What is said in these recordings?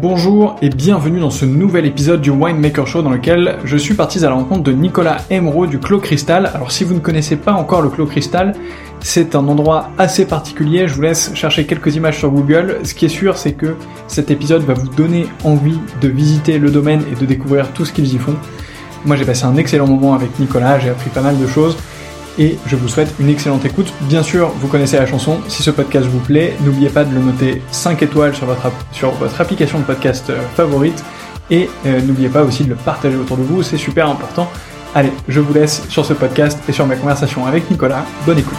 Bonjour et bienvenue dans ce nouvel épisode du Winemaker Show dans lequel je suis parti à la rencontre de Nicolas Emeraux du Clos Cristal. Alors si vous ne connaissez pas encore le Clos Cristal, c'est un endroit assez particulier, je vous laisse chercher quelques images sur Google. Ce qui est sûr, c'est que cet épisode va vous donner envie de visiter le domaine et de découvrir tout ce qu'ils y font. Moi j'ai passé un excellent moment avec Nicolas, j'ai appris pas mal de choses et je vous souhaite une excellente écoute. Bien sûr, vous connaissez la chanson, si ce podcast vous plaît, n'oubliez pas de le noter 5 étoiles sur votre, sur votre application de podcast euh, favorite et euh, n'oubliez pas aussi de le partager autour de vous, c'est super important. Allez, je vous laisse sur ce podcast et sur ma conversation avec Nicolas. Bonne écoute.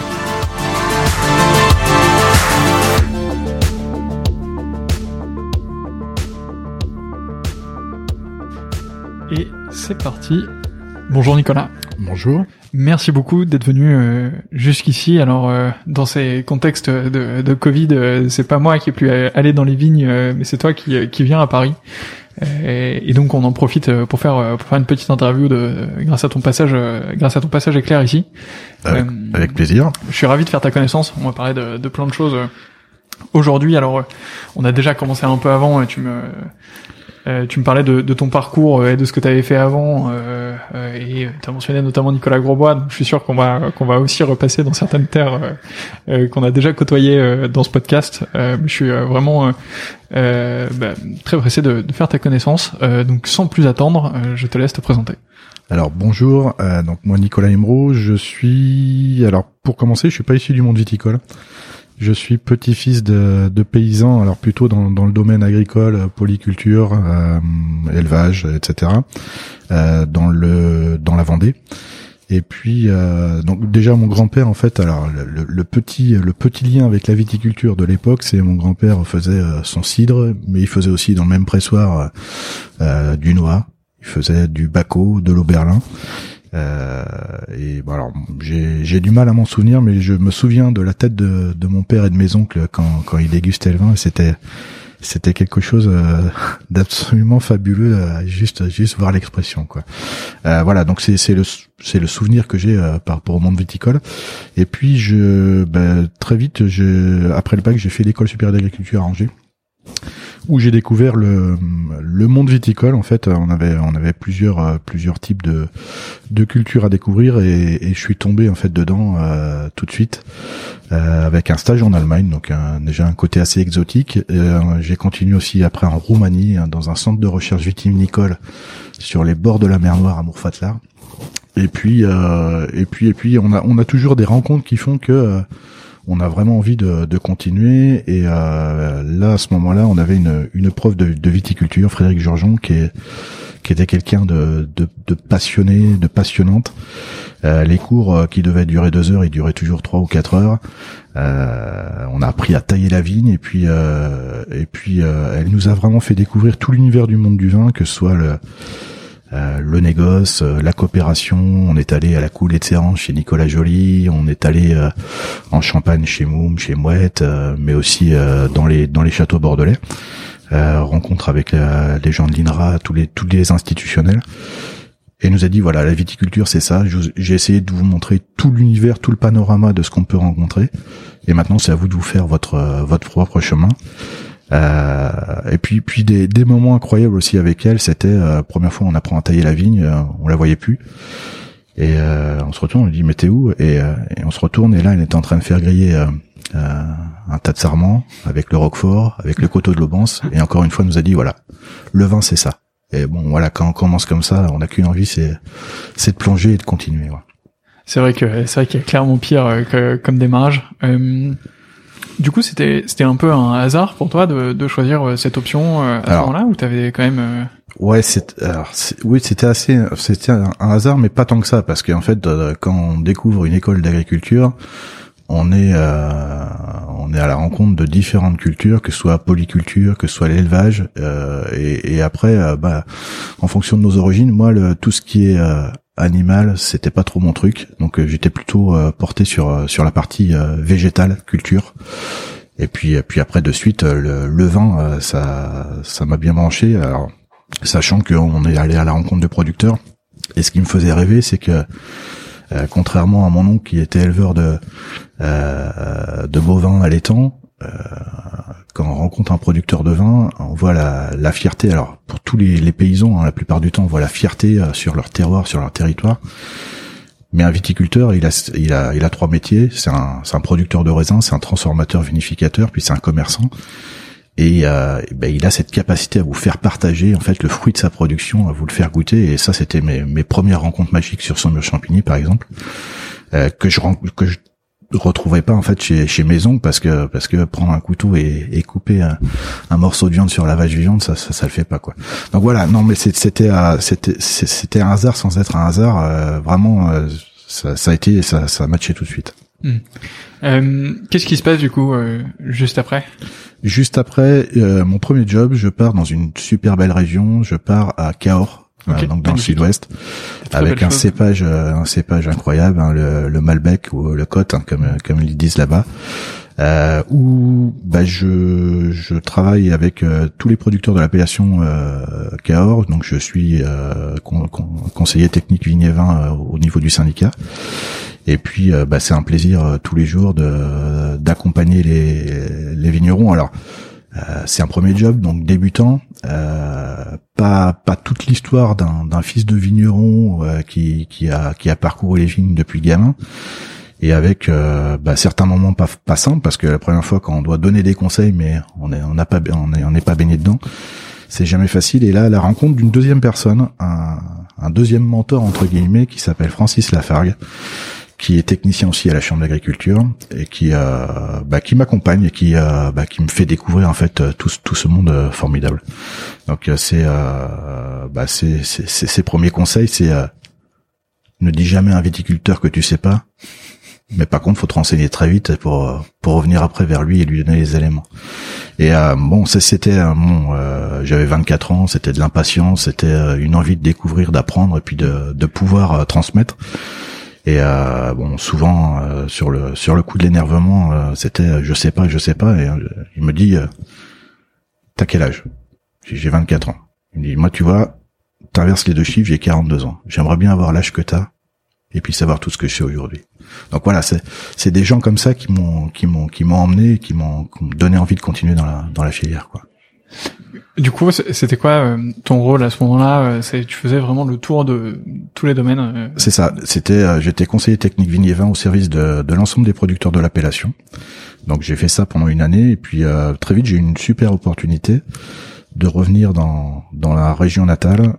Et c'est parti. Bonjour Nicolas. Bonjour. Merci beaucoup d'être venu euh, jusqu'ici. Alors euh, dans ces contextes de, de Covid, euh, c'est pas moi qui ai pu aller dans les vignes, mais c'est toi qui, qui viens à Paris. Et, donc on en profite pour faire pour faire une petite interview de grâce à ton passage grâce à ton passage éclair ici. Avec, plaisir. Je suis ravi de faire ta connaissance. On va parler de, de plein de choses aujourd'hui. Alors on a déjà commencé un peu avant. Tu me euh, tu me parlais de, de, ton parcours et de ce que tu avais fait avant, euh, euh et tu as mentionné notamment Nicolas Grosbois. Donc je suis sûr qu'on va qu'on va aussi repasser dans certaines terres euh, qu'on a déjà côtoyées dans ce podcast. je suis vraiment bah, très pressé de, de, faire ta connaissance. donc sans plus attendre, je te laisse te présenter. Alors bonjour, donc moi Nicolas Emeraux, je suis alors pour commencer, je suis pas issu du monde viticole. Je suis petit-fils de, de paysans, alors plutôt dans, le domaine agricole, polyculture, euh, élevage, etc. Euh, dans le dans la Vendée. Et puis euh, donc déjà mon grand-père en fait alors le, petit le petit lien avec la viticulture de l'époque c'est mon grand-père faisait son cidre mais il faisait aussi dans le même pressoir du noix il faisait du baco de l'auberlin euh, et bon, alors j'ai du mal à m'en souvenir, mais je me souviens de la tête de, de mon père et de mes oncles quand, quand ils dégustaient le vin. C'était c'était quelque chose euh, d'absolument fabuleux euh, juste juste voir l'expression quoi euh, voilà donc c'est c'est le c'est le souvenir que j'ai euh, par rapport au monde viticole et puis je ben, très vite je après le bac j'ai fait l'école supérieure d'agriculture à Angers où j'ai découvert le, le monde viticole. En fait, on avait on avait plusieurs euh, plusieurs types de de cultures à découvrir et, et je suis tombé en fait dedans euh, tout de suite euh, avec un stage en Allemagne, donc déjà un côté assez exotique. j'ai continué aussi après en Roumanie hein, dans un centre de recherche vitivinicole sur les bords de la mer Noire à Mourfatlar. Et puis et puis et puis on a on a toujours des rencontres qui font que on a vraiment envie de, de continuer. Et euh, là, à ce moment-là, on avait une, une prof de, de viticulture, Frédéric Georgeon, qui est qui était quelqu'un de, de, de, passionné, de passionnante. Euh, les cours euh, qui devaient durer deux heures, ils duraient toujours trois ou quatre heures. Euh, on a appris à tailler la vigne et puis euh, et puis euh, elle nous a vraiment fait découvrir tout l'univers du monde du vin, que ce soit le euh, le négoce, euh, la coopération. On est allé à la coulée de Serran chez Nicolas Joly. On est allé euh, en Champagne chez Moum, chez Mouette, mais aussi dans les dans les châteaux bordelais. rencontre avec les gens de l'INRA, tous les tous les institutionnels. Et nous a dit voilà la viticulture c'est ça. J'ai essayé de vous montrer tout l'univers, tout le panorama de ce qu'on peut rencontrer. Et maintenant c'est à vous de vous faire votre votre propre chemin. Euh, et puis puis des, des moments incroyables aussi avec elle, c'était euh, première fois on apprend à tailler la vigne, euh, on la voyait plus. Et euh, on se retourne, on lui dit mais t'es où? Et, et, on se retourne et là elle était en train de faire griller un tas de sarments avec le roquefort, avec le coteau de l'Aubance et encore une fois nous a dit voilà le vin c'est ça. Et bon voilà quand on commence comme ça, on n'a qu'une envie c'est c'est de plonger et de continuer. C'est vrai que c'est vrai qu'il y a clairement pire que, comme démarrage. Euh, du coup, c'était c'était un peu un hasard pour toi de, de choisir euh, cette option euh, à ce moment-là, ou t'avais quand même euh, Ouais, c'est alors oui, c'était assez c'était un, hasard, mais pas tant que ça, parce qu'en fait, quand on découvre une école d'agriculture, on est euh, on est à la rencontre de différentes cultures, que ce soit polyculture, que ce soit l'élevage, euh, et, et, après, bah, en fonction de nos origines, moi, le, tout ce qui est animal, c'était pas trop mon truc. Donc euh, j'étais plutôt euh, porté sur euh, sur la partie végétale, culture. Et puis puis après de suite le, le vin, ça ça m'a bien branché. Alors sachant qu'on est allé à la rencontre de producteurs. Et ce qui me faisait rêver, c'est que contrairement à mon oncle qui était éleveur de de bovins à l'étang, euh, quand on rencontre un producteur de vin, on voit la, la fierté. Alors pour tous les, les paysans, hein, la plupart du temps, on voit la fierté euh, sur leur terroir, sur leur territoire. Mais un viticulteur, il a, il a, il a trois métiers. C'est un, un producteur de raisin, c'est un transformateur vinificateur, puis c'est un commerçant. Et, euh, ben, il a cette capacité à vous faire partager en fait le fruit de sa production, à vous le faire goûter. Et ça, c'était mes, mes premières rencontres magiques sur Saumur Champigny, par exemple, euh, que je que je retrouvais pas en fait chez, chez Maison parce que parce que prendre un couteau et, et couper un, un, morceau de viande sur la vache vivante ça, ça ça le fait pas quoi. Donc voilà non mais c'était c'était c'était un hasard sans être un hasard euh, vraiment euh, ça, ça a été ça ça a matché tout de suite. Hmm. euh, qu'est-ce qui se passe du coup euh, juste après? Juste après mon premier job je pars dans une super belle région je pars à Cahors donc dans le sud-ouest, avec un cépage, euh, un cépage incroyable, hein, le, le, Malbec ou le Côte, hein, comme comme ils disent là-bas, euh, où bah, je je travaille avec euh, tous les producteurs de l'appellation euh, Cahors, donc je suis euh, conseiller technique vignévin au niveau du syndicat. Et puis, bah, c'est un plaisir tous les jours de d'accompagner les les vignerons. Alors euh, c'est un premier job, donc débutant. Euh, pas pas toute l'histoire d'un, fils de vigneron euh, qui qui a qui a parcouru les vignes depuis gamin. Et avec euh, bah, certains moments pas pas simples parce que la première fois quand on doit donner des conseils mais on est on n'a pas on est on n'est pas baigné dedans c'est jamais facile. Et là la rencontre d'une deuxième personne un, un deuxième mentor entre guillemets qui s'appelle Francis Lafargue qui est technicien aussi à la chambre d'agriculture et qui bah, qui m'accompagne et qui bah, qui me fait découvrir en fait tout tout ce monde formidable. Donc c'est bah c'est ses premiers conseils c'est ne dis jamais à un viticulteur que tu sais pas mais par contre, faut te renseigner très vite pour pour revenir après vers lui et lui donner les éléments. Et euh, bon, c'était bon, euh, j'avais 24 ans, c'était de l'impatience, c'était euh, une envie de découvrir, d'apprendre et puis de de pouvoir transmettre. Et bon, souvent sur le sur le coup de l'énervement, c'était je sais pas, je sais pas. Et il me dit, t'as quel âge? J'ai 24 ans. Il me dit, moi tu vois, t'inverses les deux chiffres, j'ai 42 ans. J'aimerais bien avoir l'âge que t'as et puis savoir tout ce que je sais aujourd'hui. Donc voilà, c'est c'est des gens comme ça qui m'ont qui m'ont qui m'ont emmené, qui m'ont donné envie de continuer dans la dans la filière quoi. Du coup, c'était quoi euh, ton rôle à ce moment-là euh, Tu faisais vraiment le tour de tous les domaines. Euh C'est ça. C'était, j'étais conseiller technique vignier vin au service de, de l'ensemble des producteurs de l'appellation. Donc j'ai fait ça pendant une année et puis très vite j'ai eu une super opportunité de revenir dans dans la région natale.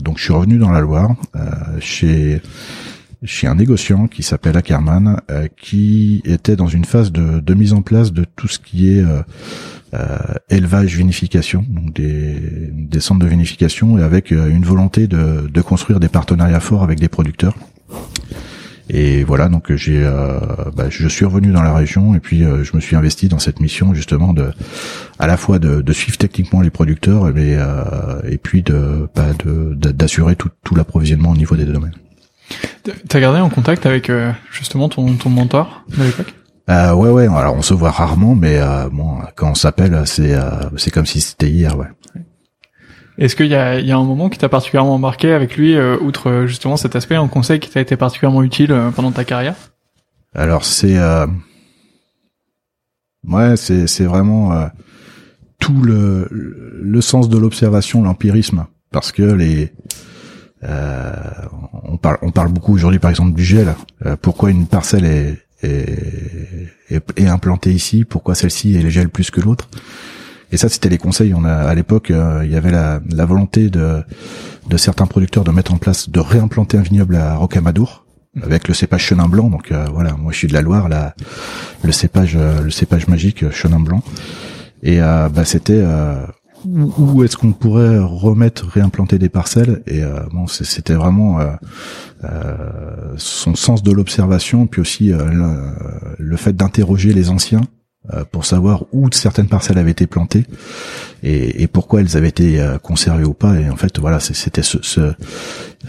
donc je suis revenu dans la Loire chez chez un négociant qui s'appelle Ackerman, euh, qui était dans une phase de, de, mise en place de tout ce qui est euh, euh, élevage vinification, donc des, des, centres de vinification, et avec une volonté de, de, construire des partenariats forts avec des producteurs. Et voilà, donc j'ai, bah, je suis revenu dans la région et puis je me suis investi dans cette mission justement de, à la fois de, de suivre techniquement les producteurs, mais et puis de, bah, d'assurer tout, tout l'approvisionnement au niveau des domaines. T'as gardé en contact avec euh, justement ton, ton mentor de l'époque? Euh, ouais ouais alors on se voit rarement mais euh, bon quand on s'appelle c'est euh, c'est comme si c'était hier ouais. Est-ce qu'il y a, il y a un moment qui t'a particulièrement marqué avec lui, outre justement cet aspect, un conseil qui t'a été particulièrement utile pendant ta carrière? Alors c'est, ouais, c'est c'est vraiment tout le le sens de l'observation, l'empirisme, parce que les euh, on parle, on parle beaucoup aujourd'hui, par exemple, du gel. Euh, pourquoi une parcelle est, est, est, implantée ici? Pourquoi celle-ci est gel plus que l'autre? Et ça, c'était les conseils. On a, à l'époque, euh, il y avait la, la, volonté de, de certains producteurs de mettre en place, de réimplanter un vignoble à Rocamadour avec le cépage chenin blanc. Donc voilà, moi je suis de la Loire, là, le cépage, le cépage magique chenin blanc. Et bah, c'était où, est-ce qu'on pourrait remettre, réimplanter des parcelles Et euh, bon, c'était vraiment euh, euh, son sens de l'observation, puis aussi le, fait d'interroger les anciens pour savoir où certaines parcelles avaient été plantées et, pourquoi elles avaient été conservées ou pas. Et en fait, voilà, c'était ce, ce,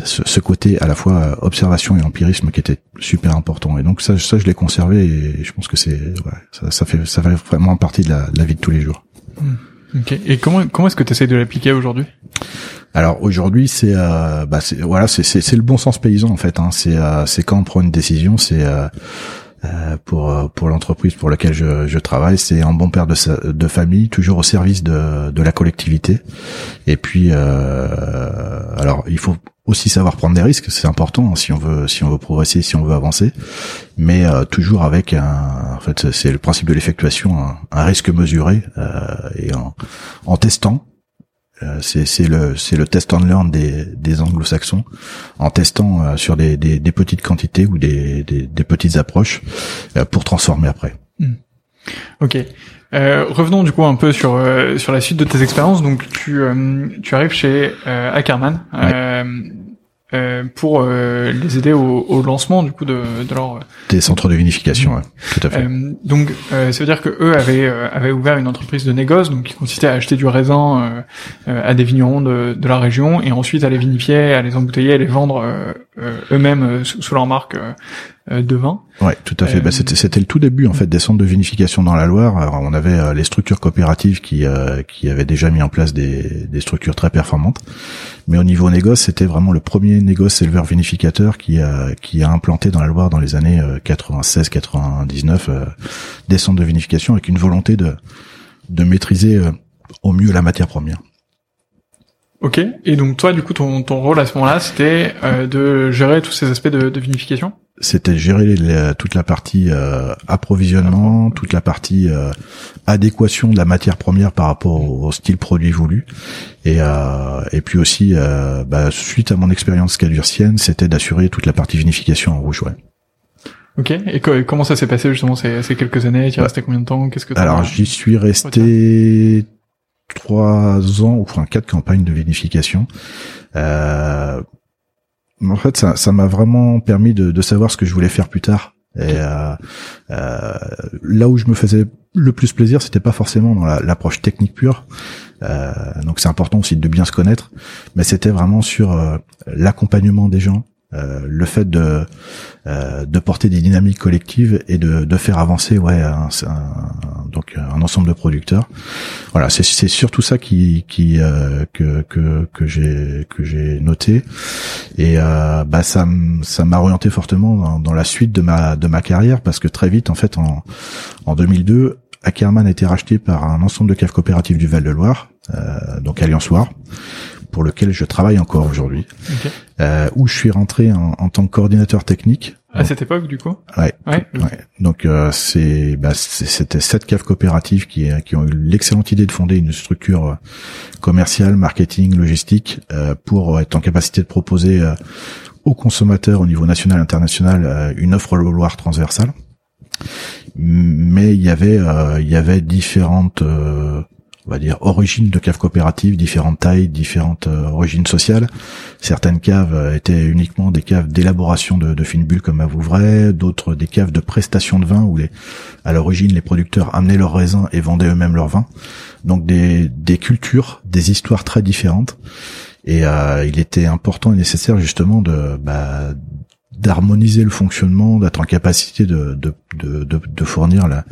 ce, côté à la fois observation et empirisme qui était super important. Et donc ça, ça je l'ai conservé et je pense que c'est ça, ça, fait ça fait vraiment partie de la, de la vie de tous les jours. Mmh. Et comment comment est-ce que tu essayes de l'appliquer aujourd'hui? Alors aujourd'hui c'est euh, bah voilà c'est le bon sens paysan en fait hein. c'est euh, c'est quand on prend une décision c'est euh, euh pour pour l'entreprise pour laquelle je, je travaille c'est un bon père de de famille toujours au service de de la collectivité et puis alors il faut aussi savoir prendre des risques, c'est important hein, si on veut si on veut progresser, si on veut avancer, mais euh, toujours avec un en fait c'est le principe de l'effectuation, un, risque mesuré euh, et en, en testant. Euh, c'est le c'est le test and learn des des anglo-saxons en testant sur des, des, des petites quantités ou des des, des petites approches pour transformer après. Hmm. Ok. Euh, revenons du coup un peu sur sur la suite de tes expériences. Donc tu tu arrives chez Ackerman. Euh, pour euh, les aider au, au, lancement du coup de, de leur euh, des centres de vinification, ouais, tout à fait. donc ça veut dire que eux avaient avaient ouvert une entreprise de négoce donc qui consistait à acheter du raisin à des vignerons de, de, la région et ensuite à les vinifier, à les embouteiller, à les vendre eux-mêmes sous, leur marque de vin. Ouais, tout à fait. Bah, c'était c'était le tout début en fait des centres de vinification dans la Loire. Alors, on avait les structures coopératives qui qui avaient déjà mis en place des des structures très performantes. Mais au niveau négoce, c'était vraiment le premier négoce éleveur vinificateur qui a qui a implanté dans la Loire dans les années 96-99 euh, euh, des centres de vinification avec une volonté de de maîtriser euh, au mieux la matière première. Ok. Et donc toi, du coup, ton, ton rôle à ce moment-là, c'était de gérer tous ces aspects de, de vinification? C'était gérer toute la partie euh, approvisionnement, toute la partie euh, adéquation de la matière première par rapport au, style produit voulu, et euh, et puis aussi bah, suite à mon expérience cadurcienne, c'était d'assurer toute la partie vinification en rouge. Ouais. Ok. Et comment ça s'est passé justement ces, ces quelques années? Tu es resté combien de temps? Qu'est-ce que Alors j'y suis resté trois ans, ou enfin quatre campagnes de vinification. Euh, en fait, ça, ça m'a vraiment permis de, de, savoir ce que je voulais faire plus tard. Et euh, euh, là où je me faisais le plus plaisir, c'était pas forcément dans l'approche technique pure. Euh, donc c'est important aussi de bien se connaître, mais c'était vraiment sur euh, l'accompagnement des gens, euh, le fait de euh, de porter des dynamiques collectives et de, de faire avancer ouais un, donc un ensemble de producteurs. Voilà c'est c'est surtout ça qui qui euh, que que que j'ai que j'ai noté. Et bah ça ça m'a orienté fortement dans, dans, la suite de ma de ma carrière parce que très vite en fait en en 2002 Ackerman a été racheté par un ensemble de caves coopératives du Val-de-Loire donc Alliance Loire pour lequel je travaille encore aujourd'hui, euh, où je suis rentré en, en, tant que coordinateur technique. À cette époque, du coup? Ouais. ouais. Donc euh, c'est, bah, c'était sept caves coopératives qui, qui ont eu l'excellente idée de fonder une structure euh, commerciale, marketing, logistique, euh, pour être en capacité de proposer euh, aux consommateurs au niveau national international euh, une offre Loire transversale. Mais il y avait, il y avait différentes on va dire origines de caves coopératives, différentes tailles, différentes euh, origines sociales. Certaines caves euh, étaient uniquement des caves d'élaboration de, de fines bulles comme à Vouvray, d'autres des caves de prestation de vin où les, à l'origine les producteurs amenaient leurs raisins et vendaient eux-mêmes leurs vins. Donc des, cultures, des histoires très différentes. Et euh, il était important et nécessaire justement de, bah, d'harmoniser le fonctionnement, d'être en capacité de, de, de, de, fournir la,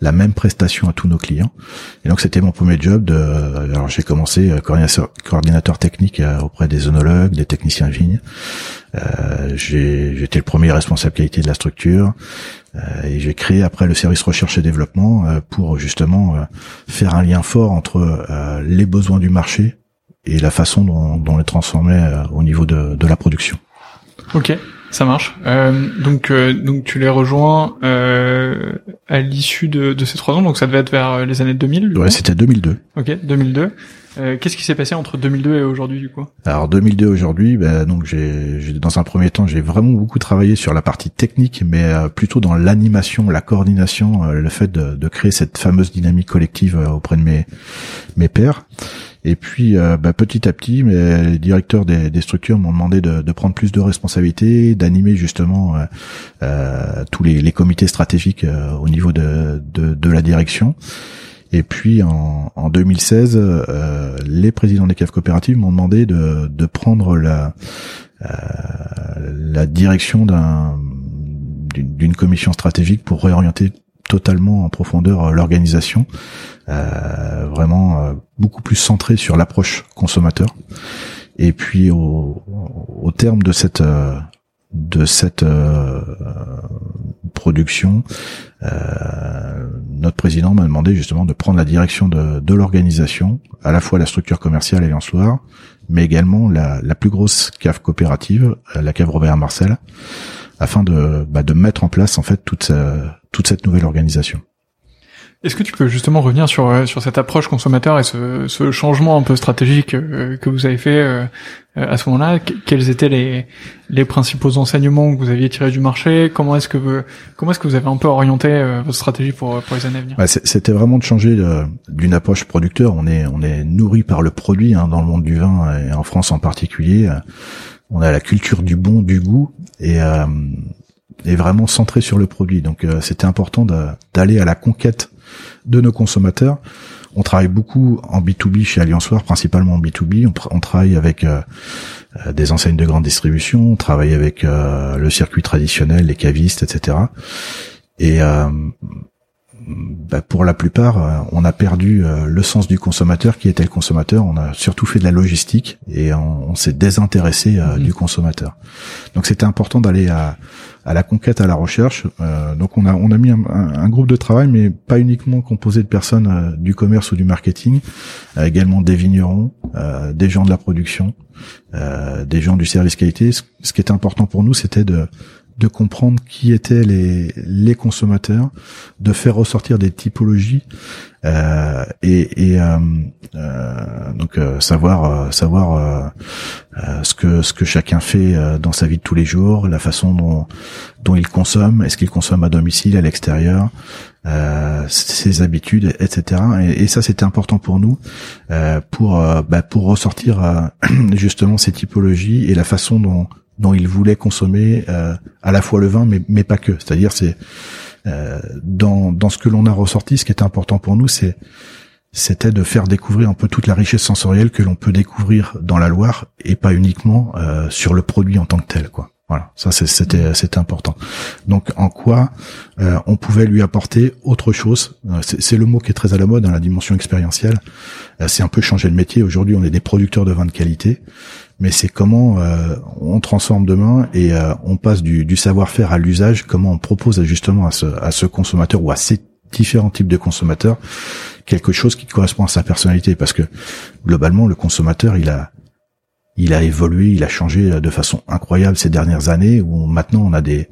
la même prestation à tous nos clients. Et donc c'était mon premier job. De, alors j'ai commencé euh, coordinateur, coordinateur technique euh, auprès des onologues, des techniciens vignes. Euh, j'étais le premier responsable qualité de la structure. Euh, et j'ai créé après le service recherche et développement pour justement faire un lien fort entre les besoins du marché et la façon dont, dont on les transformait au niveau de, de la production. Ok. Ça marche. Euh, donc, euh, donc tu les rejoins euh, à l'issue de, de, ces trois ans, donc ça devait être vers les années 2000. Ouais, c'était 2002. Ok, 2002. Euh, Qu'est-ce qui s'est passé entre 2002 et aujourd'hui du coup? Alors 2002 aujourd'hui, ben, donc j'ai dans un premier temps j'ai vraiment beaucoup travaillé sur la partie technique, mais euh, plutôt dans l'animation, la coordination, le fait de, de, créer cette fameuse dynamique collective auprès de mes mes pairs. Et puis, euh, bah, petit à petit, les directeurs des, structures m'ont demandé de, prendre plus de responsabilités, d'animer justement euh, euh, tous les, comités stratégiques au niveau de, de, de, la direction. Et puis en, en 2016, les présidents des caves coopératives m'ont demandé de, de prendre la, la direction d'un d'une commission stratégique pour réorienter totalement en profondeur l'organisation euh, vraiment euh, beaucoup plus centré sur l'approche consommateur. Et puis au, au terme de cette euh, de cette production, notre président m'a demandé justement de prendre la direction de, de l'organisation, à la fois la structure commerciale et Soir, mais également la, la, plus grosse cave coopérative, la cave Robert Marcel, afin de, bah, de mettre en place en fait toute, toute cette nouvelle organisation. Est-ce que tu peux justement revenir sur euh, sur cette approche consommateur et ce, ce changement un peu stratégique euh, que vous avez fait euh, à ce moment-là? Quels étaient les les principaux enseignements que vous aviez tirés du marché? Comment est-ce que vous, comment est-ce que vous avez un peu orienté votre stratégie pour pour les années à venir? Bah, C'était vraiment de changer d'une approche producteur. On est on est nourri par le produit hein, dans le monde du vin et en France en particulier. On a la culture du bon, du goût et est vraiment centré sur le produit. Donc c'était important d'aller à la conquête de nos consommateurs. On travaille beaucoup en B2B chez Allianceoir, principalement en B2B. On, travaille avec euh, euh, des enseignes de grande distribution, on travaille avec euh, le circuit traditionnel, les cavistes, etc. Et bah, pour la plupart, on a perdu le sens du consommateur qui était le consommateur. On a surtout fait de la logistique et on, s'est désintéressé mm-hmm. du consommateur. Donc c'était important d'aller à, à la conquête, à la recherche. Euh, donc on a on a mis un, groupe de travail, mais pas uniquement composé de personnes euh, du commerce ou du marketing, euh, également des vignerons, des gens de la production, des gens du service qualité. Ce, qui était important pour nous, c'était de de comprendre qui étaient les, les consommateurs, de faire ressortir des typologies euh, et, et euh, euh, donc euh, savoir savoir ce que ce que chacun fait dans sa vie de tous les jours, la façon dont dont il consomme, est-ce qu'il consomme à domicile, à l'extérieur, ses habitudes, etc. Et, et ça c'était important pour nous pour bah, pour ressortir justement ces typologies et la façon dont dont il voulait consommer à la fois le vin mais mais pas que. C'est-à-dire c'est euh, dans, dans ce que l'on a ressorti, ce qui était important pour nous, c'est c'était de faire découvrir un peu toute la richesse sensorielle que l'on peut découvrir dans la Loire et pas uniquement euh, sur le produit en tant que tel, quoi. Voilà, ça c'était important. Donc en quoi euh, on pouvait lui apporter autre chose? C'est le mot qui est très à la mode dans la dimension expérientielle. c'est un peu changer le métier. Aujourd'hui, on est des producteurs de vin de qualité mais c'est comment euh, on transforme demain et euh, on passe du, du savoir-faire à l'usage, comment on propose justement à ce, à ce consommateur ou à ces différents types de consommateurs quelque chose qui correspond à sa personnalité, parce que globalement le consommateur il a il a évolué, il a changé de façon incroyable ces dernières années où maintenant on a des,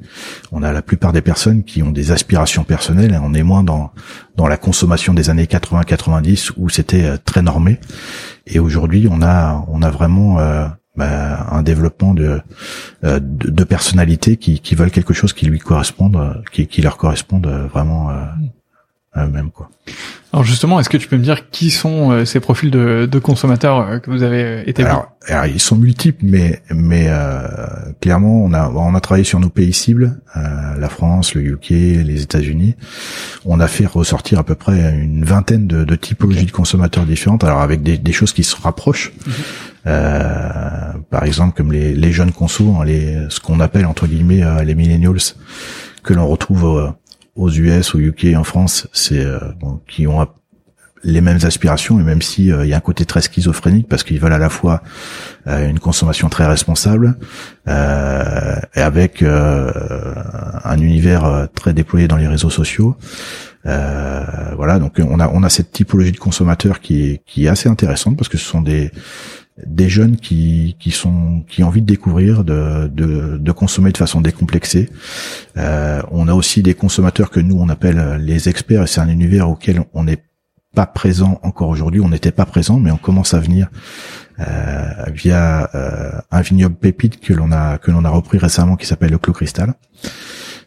on a la plupart des personnes qui ont des aspirations personnelles. On est moins dans dans la consommation des années 80-90 où c'était euh, très normé. Et aujourd'hui, on a on a vraiment euh, bah, un développement de, euh, de, personnalités qui, qui veulent quelque chose qui lui corresponde, qui, qui leur corresponde vraiment à eux-mêmes quoi. Alors justement, est-ce que tu peux me dire qui sont euh, ces profils de, de consommateurs euh, que vous avez établis? Alors, ils sont multiples, mais mais euh, clairement, on a on a travaillé sur nos pays cibles, la France, le UK, les États-Unis. On a fait ressortir à peu près une vingtaine de, de typologies de consommateurs différentes, alors avec des, des choses qui se rapprochent. Mhm. par exemple, comme les, les jeunes consos, hein, les ce qu'on appelle entre guillemets les millennials, que l'on retrouve aux US, au UK, en France, c'est euh, bon, qui ont les mêmes aspirations et même si euh, il y a un côté très schizophrénique parce qu'ils veulent à la fois euh, une consommation très responsable euh, et avec un univers très déployé dans les réseaux sociaux. voilà, donc on a on a cette typologie de consommateurs qui qui est assez intéressante parce que ce sont des des jeunes qui, qui sont qui ont envie de découvrir, de, de, de consommer de façon décomplexée. Euh, on a aussi des consommateurs que nous on appelle les experts et c'est un univers auquel on n'est pas présent encore aujourd'hui. On n'était pas présent, mais on commence à venir euh, via euh, un vignoble pépite que l'on a que l'on a repris récemment qui s'appelle le Clos Cristal.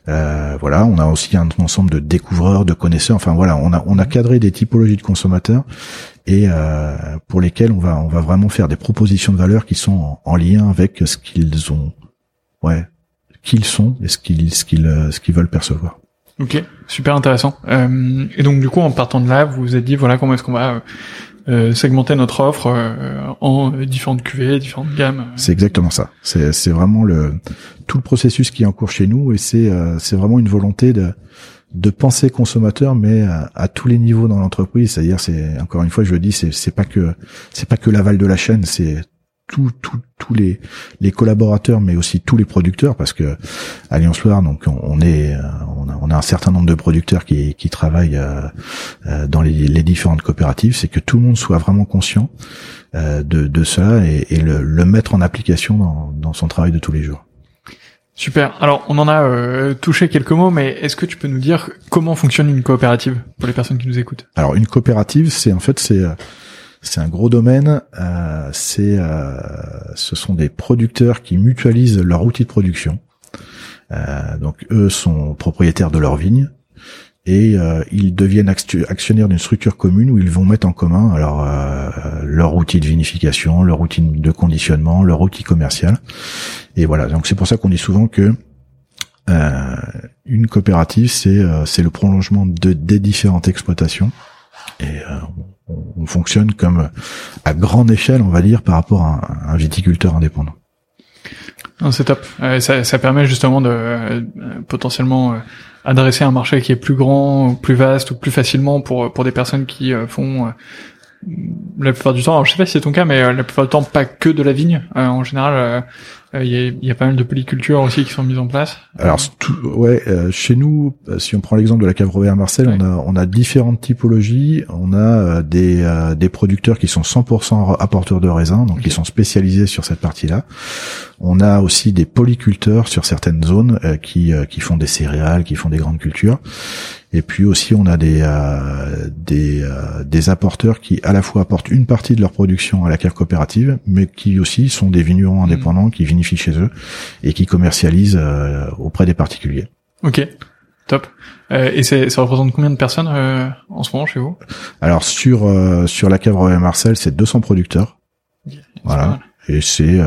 Euh, voilà, on a aussi un ensemble de découvreurs, de connaisseurs. Enfin voilà, on a on a cadré des typologies de consommateurs et euh, pour lesquels on va on va vraiment faire des propositions de valeur qui sont en, lien avec ce qu'ils ont, ouais, qu'ils sont et ce qu'ils ce qu'ils euh, ce qu'ils veulent percevoir. Ok, super intéressant. Euh, et donc du coup, en partant de là, vous vous êtes dit voilà comment est-ce qu'on va euh, segmenter notre offre en différentes cuvées, différentes gammes. C'est exactement ça. C'est vraiment le tout le processus qui est en cours chez nous et c'est c'est vraiment une volonté de de penser consommateur, mais à, tous les niveaux dans l'entreprise. C'est-à-dire, c'est encore une fois, je le dis, c'est pas que c'est pas que l'aval de la chaîne, c'est tous tous les les collaborateurs, mais aussi tous les producteurs, parce que Alliance Loire, donc on, est on a, on a, un certain nombre de producteurs qui qui travaillent euh, euh, dans les, les différentes coopératives. C'est que tout le monde soit vraiment conscient euh, de de cela et, et le, le mettre en application dans, dans son travail de tous les jours. Super. Alors, on en a euh, touché quelques mots, mais est-ce que tu peux nous dire comment fonctionne une coopérative pour les personnes qui nous écoutent? Alors, une coopérative, c'est en fait c'est euh, c'est un gros domaine. Euh, c'est euh, ce sont des producteurs qui mutualisent leur outil de production. donc, eux sont propriétaires de leur vigne et euh, ils deviennent actionnaires d'une structure commune où ils vont mettre en commun alors euh, leur outil de vinification, leur outil de conditionnement, leur outil commercial. Et voilà, donc c'est pour ça qu'on dit souvent que euh, une coopérative c'est c'est le prolongement de des différentes exploitations et on, on, fonctionne comme à grande échelle, on va dire, par rapport à un, viticulteur indépendant. C'est top. ça, ça, permet justement de potentiellement adresser un marché qui est plus grand, plus vaste ou plus facilement pour pour des personnes qui euh, font euh, la plupart du temps, alors je sais pas si c'est ton cas, mais euh, la plupart du temps pas que de la vigne. en général, Il y, a, y, a, pas mal de polycultures aussi qui sont mises en place. Alors tout, ouais, chez nous, si on prend l'exemple de la cave Robert Marcel, on a on a différentes typologies. On a des des producteurs qui sont 100% apporteurs de raisins, donc ils sont spécialisés sur cette partie-là. On a aussi des polyculteurs sur certaines zones qui qui font des céréales, qui font des grandes cultures. Et puis aussi, on a des euh, des, euh, des apporteurs qui à la fois apportent une partie de leur production à la cave coopérative, mais qui aussi sont des vignerons mmh. indépendants qui vinifient chez eux et qui commercialisent euh, auprès des particuliers. Ok, top. et ça représente combien de personnes en ce moment chez vous? Alors sur sur la cave Marcel, c'est 200 producteurs. Voilà. Et c'est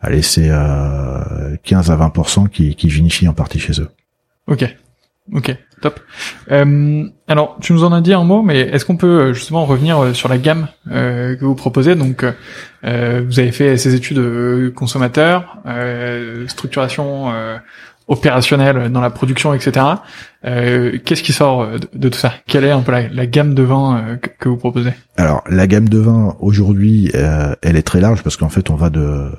allez, c'est 15 à 20% qui qui vinifient en partie chez eux. Ok. Ok, top. Euh, alors, tu nous en as dit un mot, mais est-ce qu'on peut euh, justement revenir euh, sur la gamme euh, que vous proposez? Donc, euh, vous avez fait ces études consommateurs, structuration opérationnelle dans la production, etc. Qu'est-ce qui sort de, tout ça? Quelle est un peu la, gamme de vins que, vous proposez? Alors, la gamme de vins aujourd'hui, elle est très large parce qu'en fait, on va de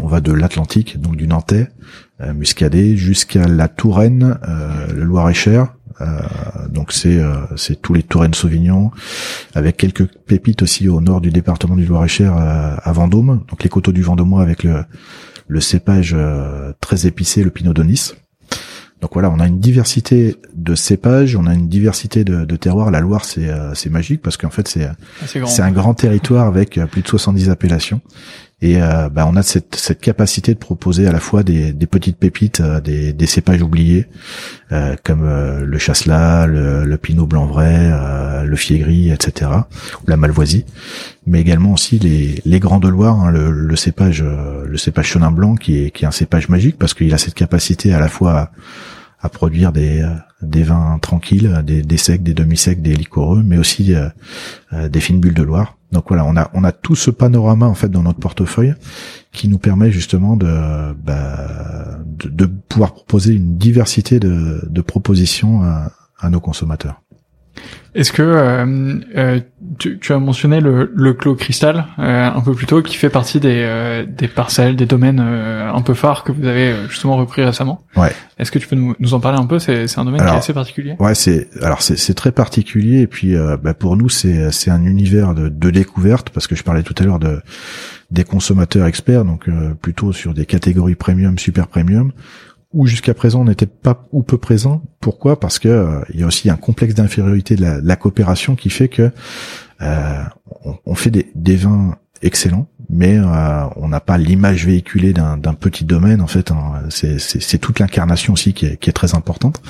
on va de l'Atlantique, donc du Nantais, euh, Muscadet, jusqu'à la Touraine, euh, le Loir-et-Cher. Euh, donc c'est c'est tous les Touraines Sauvignon, avec quelques pépites aussi au nord du département du Loir-et-Cher à Vendôme, donc les coteaux du Vendômois avec le le cépage très épicé, le Pinot Donis. Donc voilà, on a une diversité de cépages, on a une diversité de, de terroirs. La Loire, c'est c'est magique parce qu'en fait c'est ah, c'est un grand territoire avec plus de 70 appellations. Et euh, bah, on a cette, cette, capacité de proposer à la fois des, des petites pépites, euh, des, des, cépages oubliés, euh, comme le chasselas, le, le, pinot blanc vrai, le fiégris, etc., ou la malvoisie, mais également aussi les, les grands de Loire, hein, le, le, cépage, le cépage chenin blanc, qui est, qui est un cépage magique parce qu'il a cette capacité à la fois à, produire des, des vins tranquilles, des, des secs, des demi-secs, des liquoreux, mais aussi des fines bulles de Loire. Donc voilà, on a on a tout ce panorama en fait dans notre portefeuille qui nous permet justement de bah, de, pouvoir proposer une diversité de, de propositions à nos consommateurs. Est-ce que euh, euh, tu, tu, as mentionné le, le clos cristal euh, un peu plus tôt, qui fait partie des, euh, des parcelles, des domaines euh, un peu phares que vous avez justement repris récemment? Ouais. Est-ce que tu peux nous, nous en parler un peu? C'est un domaine qui est assez particulier. Ouais, c'est alors c'est très particulier et puis bah, pour nous c'est c'est un univers de, de découverte parce que je parlais tout à l'heure de des consommateurs experts donc plutôt sur des catégories premium, super premium où jusqu'à présent on n'était pas ou peu présent. Pourquoi? Parce que euh, il y a aussi un complexe d'infériorité de la, coopération qui fait que euh, on, fait des, des, vins excellents, mais euh, on n'a pas l'image véhiculée d'un petit domaine. En fait, hein. c'est toute l'incarnation aussi qui est, qui est, très importante.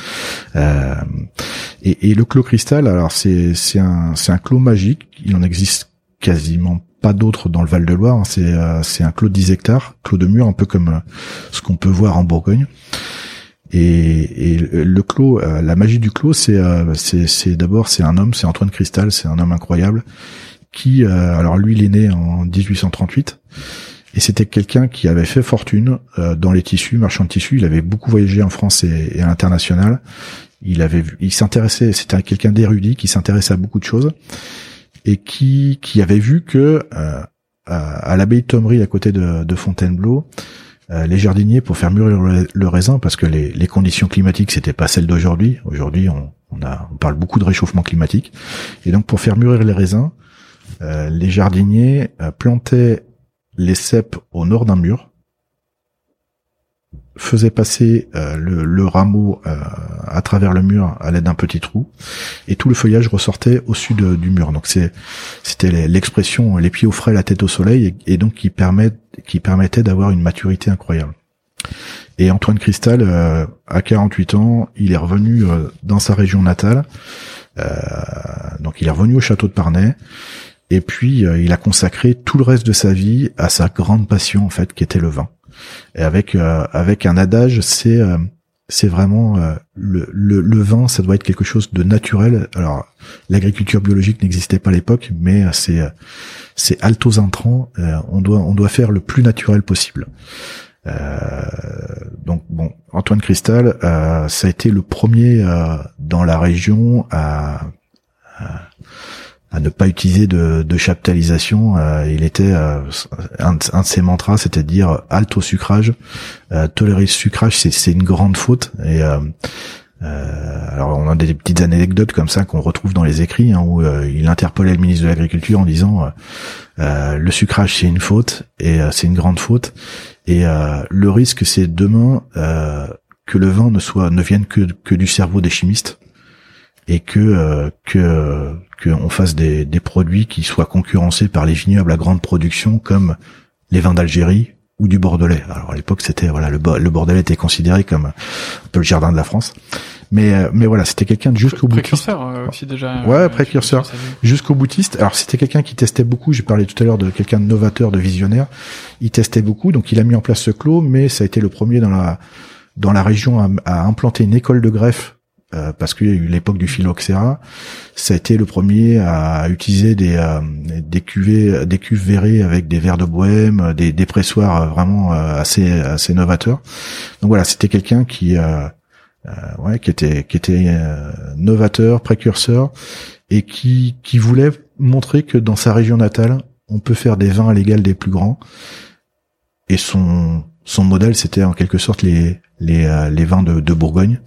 Et, et, le clos cristal, alors c'est un, un clos magique. Il en existe quasiment d'autres dans le Val de Loire. Hein. C'est euh, c'est un clos de 10 hectares, clos de mur, un peu comme euh, ce qu'on peut voir en Bourgogne. Et, et le clos, euh, la magie du clos, c'est c'est d'abord c'est un homme, c'est Antoine Cristal, c'est un homme incroyable qui alors lui il est né en 1838 et c'était quelqu'un qui avait fait fortune dans les tissus, marchand de tissus. Il avait beaucoup voyagé en France et, et à l'international. Il avait, il s'intéressait, c'était quelqu'un d'érudit qui s'intéressait à beaucoup de choses et qui qui avait vu que euh, à, l'abbaye de Thomery à côté de, Fontainebleau, euh, les jardiniers pour faire mûrir le, raisin parce que les, les conditions climatiques c'était pas celles d'aujourd'hui. Aujourd'hui on, on parle beaucoup de réchauffement climatique et donc pour faire mûrir les raisins, euh, les jardiniers plantaient les cèpes au nord d'un mur faisait passer euh, le, rameau euh, à travers le mur à l'aide d'un petit trou et tout le feuillage ressortait au sud du mur. Donc c'était l'expression les pieds au frais, la tête au soleil et, donc qui permet qui permettait d'avoir une maturité incroyable. Et Antoine Cristal, euh, à 48 ans, il est revenu dans sa région natale. donc il est revenu au château de Parnay. Et puis il a consacré tout le reste de sa vie à sa grande passion en fait, qui était le vin. Et avec euh, avec un adage, c'est euh, c'est vraiment euh, le, le, le, vin, ça doit être quelque chose de naturel. Alors, l'agriculture biologique n'existait pas à l'époque, mais c'est c'est altos intrants. on doit on doit faire le plus naturel possible. donc bon, Antoine Cristal, ça a été le premier dans la région à, à ne pas utiliser de, de chaptalisation. il était un, un, de ses mantras, c'était de dire halte au sucrage, tolérer le sucrage, c'est une grande faute. Et euh, alors on a des petites anecdotes comme ça qu'on retrouve dans les écrits hein, où euh, il interpellait le ministre de l'Agriculture en disant euh, le sucrage c'est une faute et c'est une grande faute et le risque c'est demain que le vin ne soit ne vienne que, que du cerveau des chimistes et que que qu'on fasse des, des produits qui soient concurrencés par les vignobles à grande production comme les vins d'Algérie ou du Bordelais. Alors à l'époque, c'était voilà, le, le, Bordelais était considéré comme un peu le jardin de la France. Mais euh, mais voilà, c'était quelqu'un de jusqu'au boutiste. Précurseur euh, aussi déjà. Ouais, euh, précurseur. Jusqu'au boutiste. Alors c'était quelqu'un qui testait beaucoup. J'ai parlé tout à l'heure de quelqu'un de novateur, de visionnaire. Il testait beaucoup, donc il a mis en place ce clos, mais ça a été le premier dans la dans la région à, à implanter une école de greffe euh, parce qu'il y a eu l'époque du phylloxéra. Ça a été le premier à utiliser des euh, des cuves verrées avec des verres de bohème, des, des pressoirs vraiment euh, assez assez novateurs. Donc voilà, c'était quelqu'un qui ouais qui était qui était novateur, précurseur et qui qui voulait montrer que dans sa région natale, on peut faire des vins à l'égal des plus grands. Et son son modèle, c'était en quelque sorte les les, les vins de, de Bourgogne.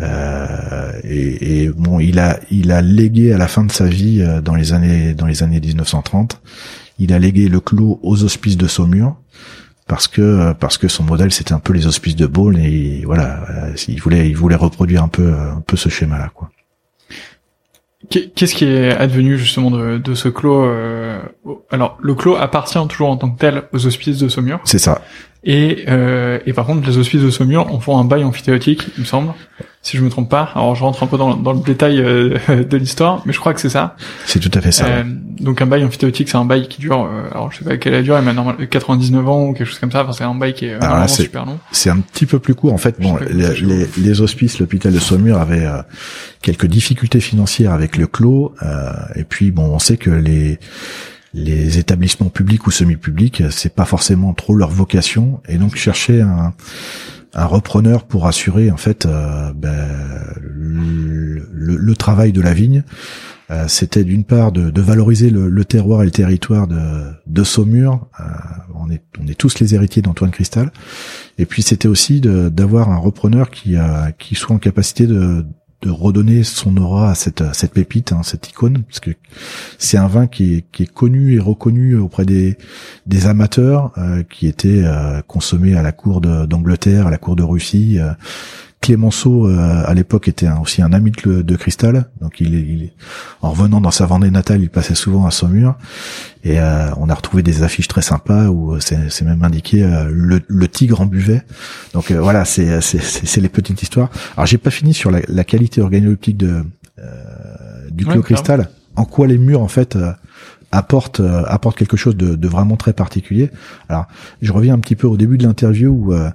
Euh, et, et, bon, il a il a légué à la fin de sa vie euh, dans les années dans les années 1930, il a légué le clos aux hospices de Saumur parce que parce que son modèle c'était un peu les hospices de Beaune et voilà, euh, il voulait il voulait reproduire un peu un peu ce schéma là quoi. Qu'est-ce qui est advenu justement de, de ce clos euh... Alors le clos appartient toujours en tant que tel aux hospices de Saumur. C'est ça. Et, euh, et par contre, les hospices de Saumur en font un bail amphithéotique, il me semble, si je me trompe pas. Alors, je rentre un peu dans, dans le détail euh, de l'histoire, mais je crois que c'est ça. C'est tout à fait ça. Euh, donc, un bail amphithéotique, c'est un bail qui dure, euh, alors je sais pas quelle a duré, mais normalement 99 ans ou quelque chose comme ça. Enfin, c'est un bail qui est vraiment super long. C'est un petit peu plus court. En fait, bon, les, les, hospices, l'hôpital de Saumur avait euh, quelques difficultés financières avec le clos, et puis bon, on sait que les les établissements publics ou semi-publics, c'est pas forcément trop leur vocation, et donc chercher un, un repreneur pour assurer en fait euh, ben, le, travail de la vigne. Euh, c'était d'une part de, valoriser le, terroir et le territoire de, de Saumur. Euh, on est on est tous les héritiers d'Antoine Cristal. Et puis c'était aussi d'avoir un repreneur qui a qui soit en capacité de de redonner son aura à cette, cette pépite, hein, cette icône, parce que c'est un vin qui est, connu et reconnu auprès des, des amateurs, euh, qui était euh, consommé à la cour d'Angleterre, à la cour de Russie, euh, Clémenceau euh, à l'époque était aussi un ami de, de Cristal, donc il, il, en revenant dans sa Vendée natale, il passait souvent à Saumur, et euh, on a retrouvé des affiches très sympas où euh, c'est même indiqué le, le, tigre en buvet. Donc voilà, c'est c'est les petites histoires. Alors j'ai pas fini sur la, la qualité organoleptique de du Clos Cristal. En quoi les murs en fait apportent apportent quelque chose de, de, vraiment très particulier? Alors, je reviens un petit peu au début de l'interview où euh,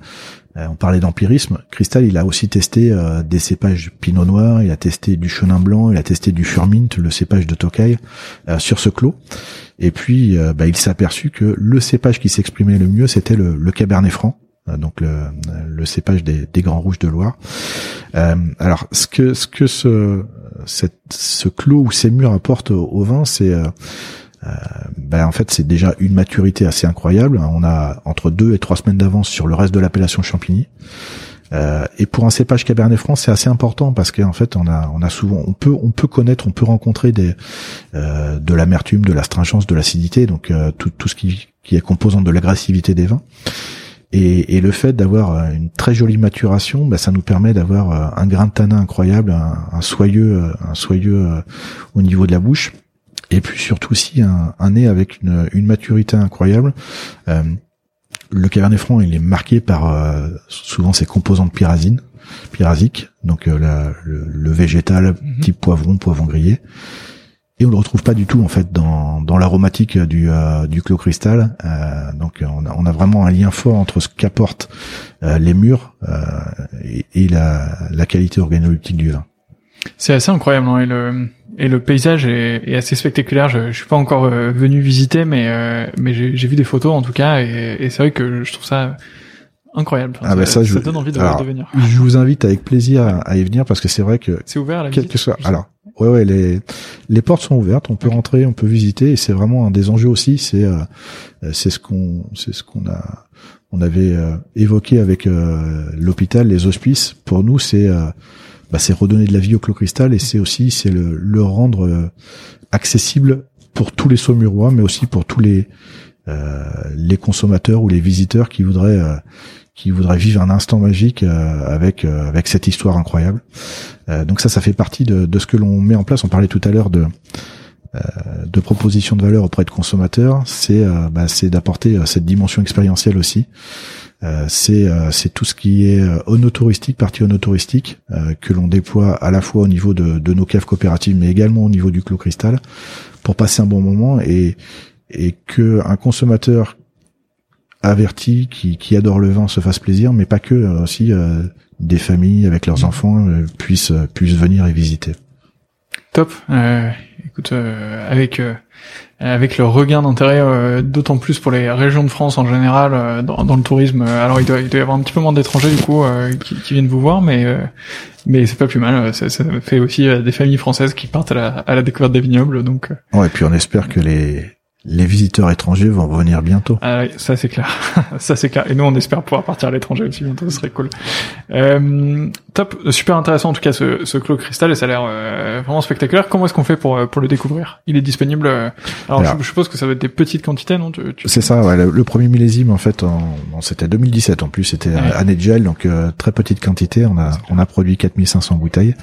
on parlait d'empirisme. Cristal, il a aussi testé euh, des cépages Pinot Noir, il a testé du Chenin Blanc, il a testé du Furmint, le cépage de Tokai, euh, sur ce clos. Et puis, bah, il s'est aperçu que le cépage qui s'exprimait le mieux, c'était le, Cabernet Franc, donc le, cépage des, Grands Rouges de Loire. alors, ce que ce que ce ce clos ou ces murs apportent au vin, c'est euh, ben en fait c'est déjà une maturité assez incroyable. On a entre deux et trois semaines d'avance sur le reste de l'appellation Champigny. Euh, et pour un cépage Cabernet Franc, c'est assez important parce qu'en fait, on a, on a souvent, on peut, on peut connaître, on peut rencontrer des, euh, de l'amertume, de l'astringence, de l'acidité, donc euh, tout, tout ce qui, qui est composant de l'agressivité des vins. Et, et le fait d'avoir une très jolie maturation, ben, ça nous permet d'avoir un grain de tanin incroyable, un soyeux, un soyeux au niveau de la bouche et puis surtout aussi un, un nez avec une, une maturité incroyable. Euh, le Cabernet Franc, il est marqué par euh, souvent ses composantes pyrazines, pyrasiques, donc euh, la, le, végétal mhm. type poivron, poivron grillé. Et on le retrouve pas du tout en fait dans, dans l'aromatique du, du clos cristal. donc on a, on a, vraiment un lien fort entre ce qu'apportent les murs et, et, la, la qualité organoleptique du vin. C'est assez incroyable, hein, et le et le paysage est, est assez spectaculaire. Je, je suis pas encore euh, venu visiter, mais euh, mais j'ai vu des photos en tout cas, et, et c'est vrai que je trouve ça incroyable. ah bah ça, je, donne envie de, venir. Je vous invite avec plaisir à, y venir parce que c'est vrai que c'est ouvert. La quel que soit. Alors ouais, ouais, les les portes sont ouvertes, on peut rentrer, on peut visiter, et c'est vraiment un des enjeux aussi. C'est euh, c'est ce qu'on c'est ce qu'on a on avait euh, évoqué avec euh, l'hôpital, les hospices. Pour nous, c'est bah, c'est redonner de la vie au clos cristal, et c'est aussi c'est le, le rendre accessible pour tous les saumurois, mais aussi pour tous les les consommateurs ou les visiteurs qui voudraient qui voudrait vivre un instant magique euh, avec euh, avec cette histoire incroyable. Euh, donc ça, ça fait partie de, de ce que l'on met en place. On parlait tout à l'heure de de propositions de valeur auprès de consommateurs, c'est bah, c'est d'apporter cette dimension expérientielle aussi. C'est c'est tout ce qui est onotouristique, partie onotouristique, que l'on déploie à la fois au niveau de, de nos caves coopératives, mais également au niveau du Clos Cristal, pour passer un bon moment et et que un consommateur avertis qui, qui adorent le vin se fassent plaisir, mais pas que, euh, aussi euh, des familles avec leurs mmh. enfants euh, puissent puissent venir et visiter. Top. Écoute, avec avec le regain d'intérêt, d'autant plus pour les régions de France en général dans, dans, le tourisme. alors il doit, il doit y avoir un petit peu moins d'étrangers du coup qui, qui, viennent vous voir, mais mais c'est pas plus mal. Ça, ça, fait aussi des familles françaises qui partent à la, à la découverte des vignobles. Donc. Ouais, et puis on espère que les les visiteurs étrangers vont revenir bientôt. Ah ça c'est clair, ça c'est clair. Et nous on espère pouvoir partir à l'étranger aussi bientôt, ce serait cool. Euh, top, super intéressant en tout cas ce, ce clos cristal et ça a l'air euh, vraiment spectaculaire. Comment est-ce qu'on fait pour euh, pour le découvrir? Il est disponible. Euh, alors, je, suppose que ça va être des petites quantités, non? C'est ça. Ouais, le, premier millésime en fait, en, c'était 2017 en plus, c'était ouais. année de gel, donc très petite quantité. On a on a produit 4500 bouteilles.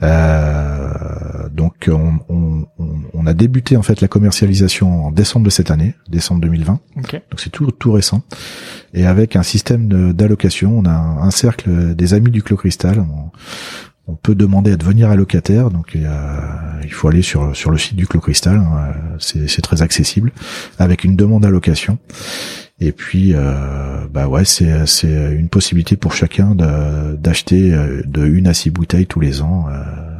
Donc on, on, on, a débuté en fait la commercialisation en décembre de cette année, décembre 2020. Donc c'est tout tout récent. Et avec un système d'allocation, on a un, cercle des amis du Clos Cristal. On, peut demander à devenir allocataire, donc il, il, faut aller sur sur le site du Clos Cristal. Hein. c'est très accessible, avec une demande d'allocation. Et puis, euh, bah ouais, c'est c'est une possibilité pour chacun d'acheter euh, de une à six bouteilles tous les ans. Euh,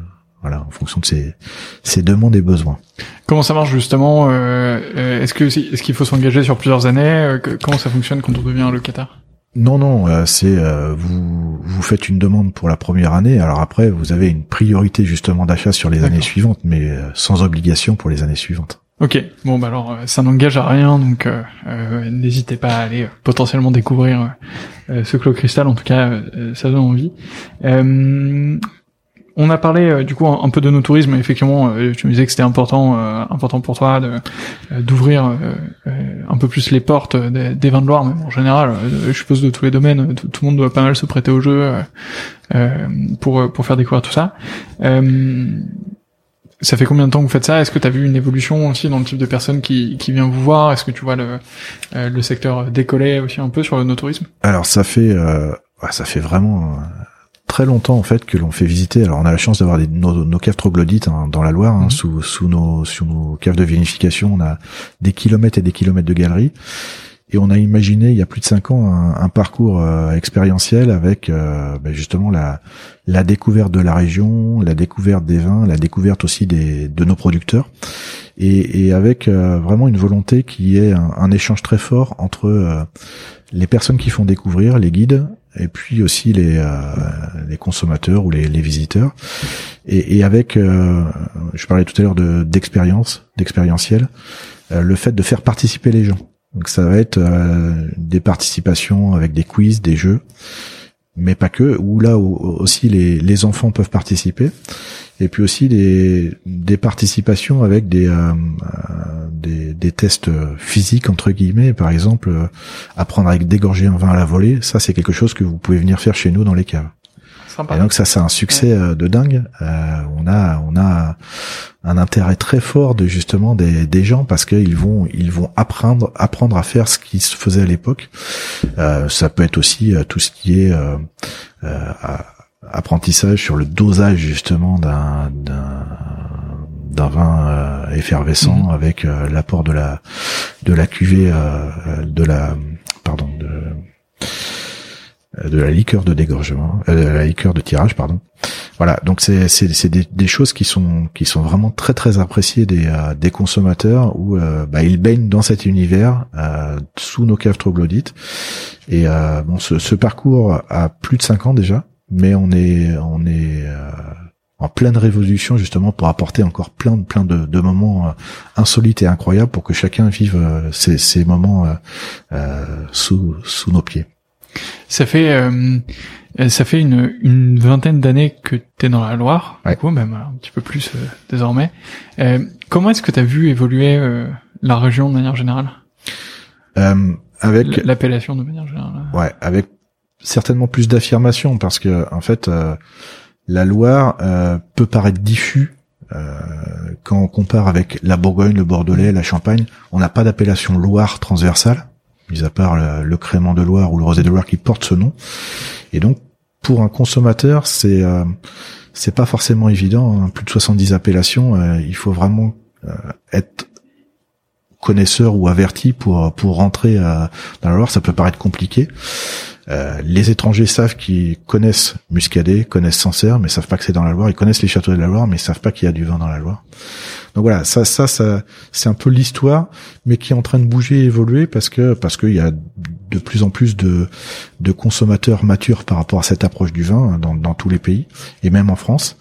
voilà, en fonction de ses, ses demandes et besoins. Comment ça marche justement euh, euh, Est-ce que est-ce qu'il faut s'engager sur plusieurs années euh, Comment ça fonctionne quand on devient un locataire? Non, non, c'est vous vous faites une demande pour la première année. Alors après, vous avez une priorité justement d'achat sur les années suivantes, mais sans obligation pour les années suivantes. Ok, bon bah alors ça n'engage à rien, donc n'hésitez pas à aller potentiellement découvrir ce clos cristal. En tout cas, ça donne envie. On a parlé euh, du coup un, peu de nos tourismes. Effectivement, euh, tu me disais que c'était important, euh, important pour toi d'ouvrir un peu plus les portes des, vins de Loire, mais en général, je suppose de tous les domaines, tout, le monde doit pas mal se prêter au jeu pour pour faire découvrir tout ça. Ça fait combien de temps que vous faites ça? Est-ce que tu as vu une évolution aussi dans le type de personnes qui, qui vient vous voir? Est-ce que tu vois le, le secteur décoller aussi un peu sur le no tourisme Alors ça fait ça fait vraiment très longtemps en fait que l'on fait visiter. Alors on a la chance d'avoir nos, nos, caves troglodytes hein, dans la Loire, hein, mhm. sous, sous nos sur nos caves de vinification, on a des kilomètres et des kilomètres de galeries. Et on a imaginé il y a plus de cinq ans un, parcours euh, expérientiel avec euh, ben, justement la, la découverte de la région, la découverte des vins, la découverte aussi des, de nos producteurs, et, et avec euh, vraiment une volonté qui est un, un échange très fort entre les personnes qui font découvrir, les guides, et puis aussi les, euh, les consommateurs ou les, les visiteurs. Et, et avec, euh, je parlais tout à l'heure de d'expérience, d'expérientiel, euh, le fait de faire participer les gens. Donc ça va être des participations avec des quiz, des jeux, mais pas que, où là où aussi les, les enfants peuvent participer. Et puis aussi des, des participations avec des, euh, des, des tests physiques entre guillemets. Par exemple euh, apprendre à dégorger un vin à la volée ça c'est quelque chose que vous pouvez venir faire chez nous dans les caves et donc ça c'est un succès euh, de dingue. On a on a un intérêt très fort de justement des, des gens parce qu'ils vont ils vont apprendre apprendre à faire ce qui se faisait à l'époque. Ça peut être aussi tout ce qui est apprentissage sur le dosage justement d'un d'un vin euh, effervescent mhm. avec euh, l'apport de la de la cuvée euh, de la pardon de la liqueur de dégorgement de la liqueur de tirage pardon voilà donc c'est c'est des, des, choses qui sont qui sont vraiment très très appréciées des des consommateurs où bah, ils baignent dans cet univers sous nos caves troglodytes et bon ce, parcours a plus de cinq ans déjà mais on est on est euh, en pleine révolution justement pour apporter encore plein de plein de, moments euh, insolites et incroyables pour que chacun vive euh, ces, ces moments euh, sous sous nos pieds. Ça fait ça fait une, une vingtaine d'années que tu es dans la Loire, du coup même un petit peu plus désormais. comment est-ce que tu as vu évoluer la région de manière générale? Avec l'appellation de manière générale. Ouais, avec certainement plus d'affirmation parce que en fait euh, la Loire euh, peut paraître diffus euh, quand on compare avec la Bourgogne, le Bordelais, la Champagne. On n'a pas d'appellation Loire transversale, mis à part le, crément de Loire ou le rosé de Loire qui porte ce nom. Et donc pour un consommateur, c'est c'est pas forcément évident. Hein. Plus de 70 appellations, il faut vraiment être connaisseur ou averti pour pour rentrer dans la Loire. Ça peut paraître compliqué. Euh, les étrangers savent qu'ils connaissent Muscadet, connaissent Sancerre, mais savent pas que c'est dans la Loire. Ils connaissent les châteaux de la Loire, mais ils savent pas qu'il y a du vin dans la Loire. Donc voilà, ça, ça, ça, c'est un peu l'histoire, mais qui est en train de bouger et évoluer parce que parce qu'il y a de plus en plus de de consommateurs matures par rapport à cette approche du vin dans, dans tous les pays et même en France.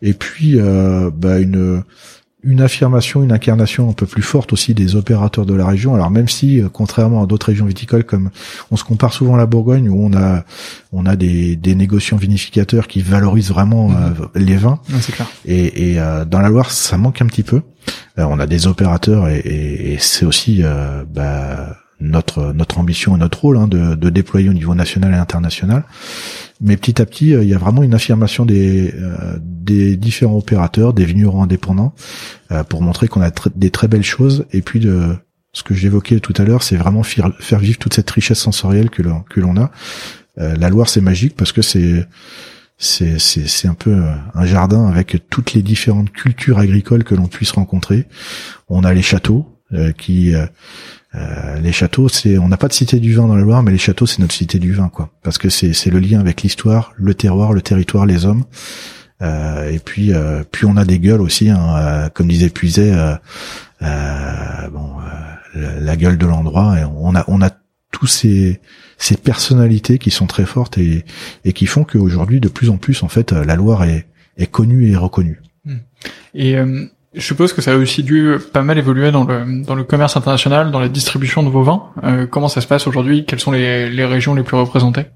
Et puis euh, bah une une affirmation, une incarnation un peu plus forte aussi des opérateurs de la région. Alors même si, euh, contrairement à d'autres régions viticoles, comme on se compare souvent à la Bourgogne, où on a on a des, des négociants vinificateurs qui valorisent vraiment mhm. euh, les vins. clair. Et, et euh, dans la Loire, ça manque un petit peu. on a des opérateurs et, et, c'est aussi bah, notre notre ambition et notre rôle hein, de, de déployer au niveau national et international mais petit à petit, euh, il y a vraiment une affirmation des, euh, des différents opérateurs, des vignerons indépendants, euh, pour montrer qu'on a des très belles choses. Et puis de ce que j'évoquais tout à l'heure, c'est vraiment faire, vivre toute cette richesse sensorielle que l'on que l'on a. la Loire, c'est magique parce que c'est c'est c'est un peu un jardin avec toutes les différentes cultures agricoles que l'on puisse rencontrer. On a les châteaux qui euh, les châteaux, c'est, on n'a pas de cité du vin dans la Loire, mais les châteaux, c'est notre cité du vin, quoi. Parce que c'est, c'est le lien avec l'histoire, le terroir, le territoire, les hommes. Euh, et puis, euh, puis on a des gueules aussi, hein, comme disait Puiset, bon, la, gueule de l'endroit. Et on a, on a tous ces, ces personnalités qui sont très fortes et, et qui font qu'aujourd'hui, de plus en plus, en fait, la Loire est, est connue et reconnue. Et je suppose que ça a aussi dû pas mal évoluer dans le, dans le commerce international, dans la distribution de vos vins. Euh, comment ça se passe aujourd'hui? Quelles sont les, les régions les plus représentées?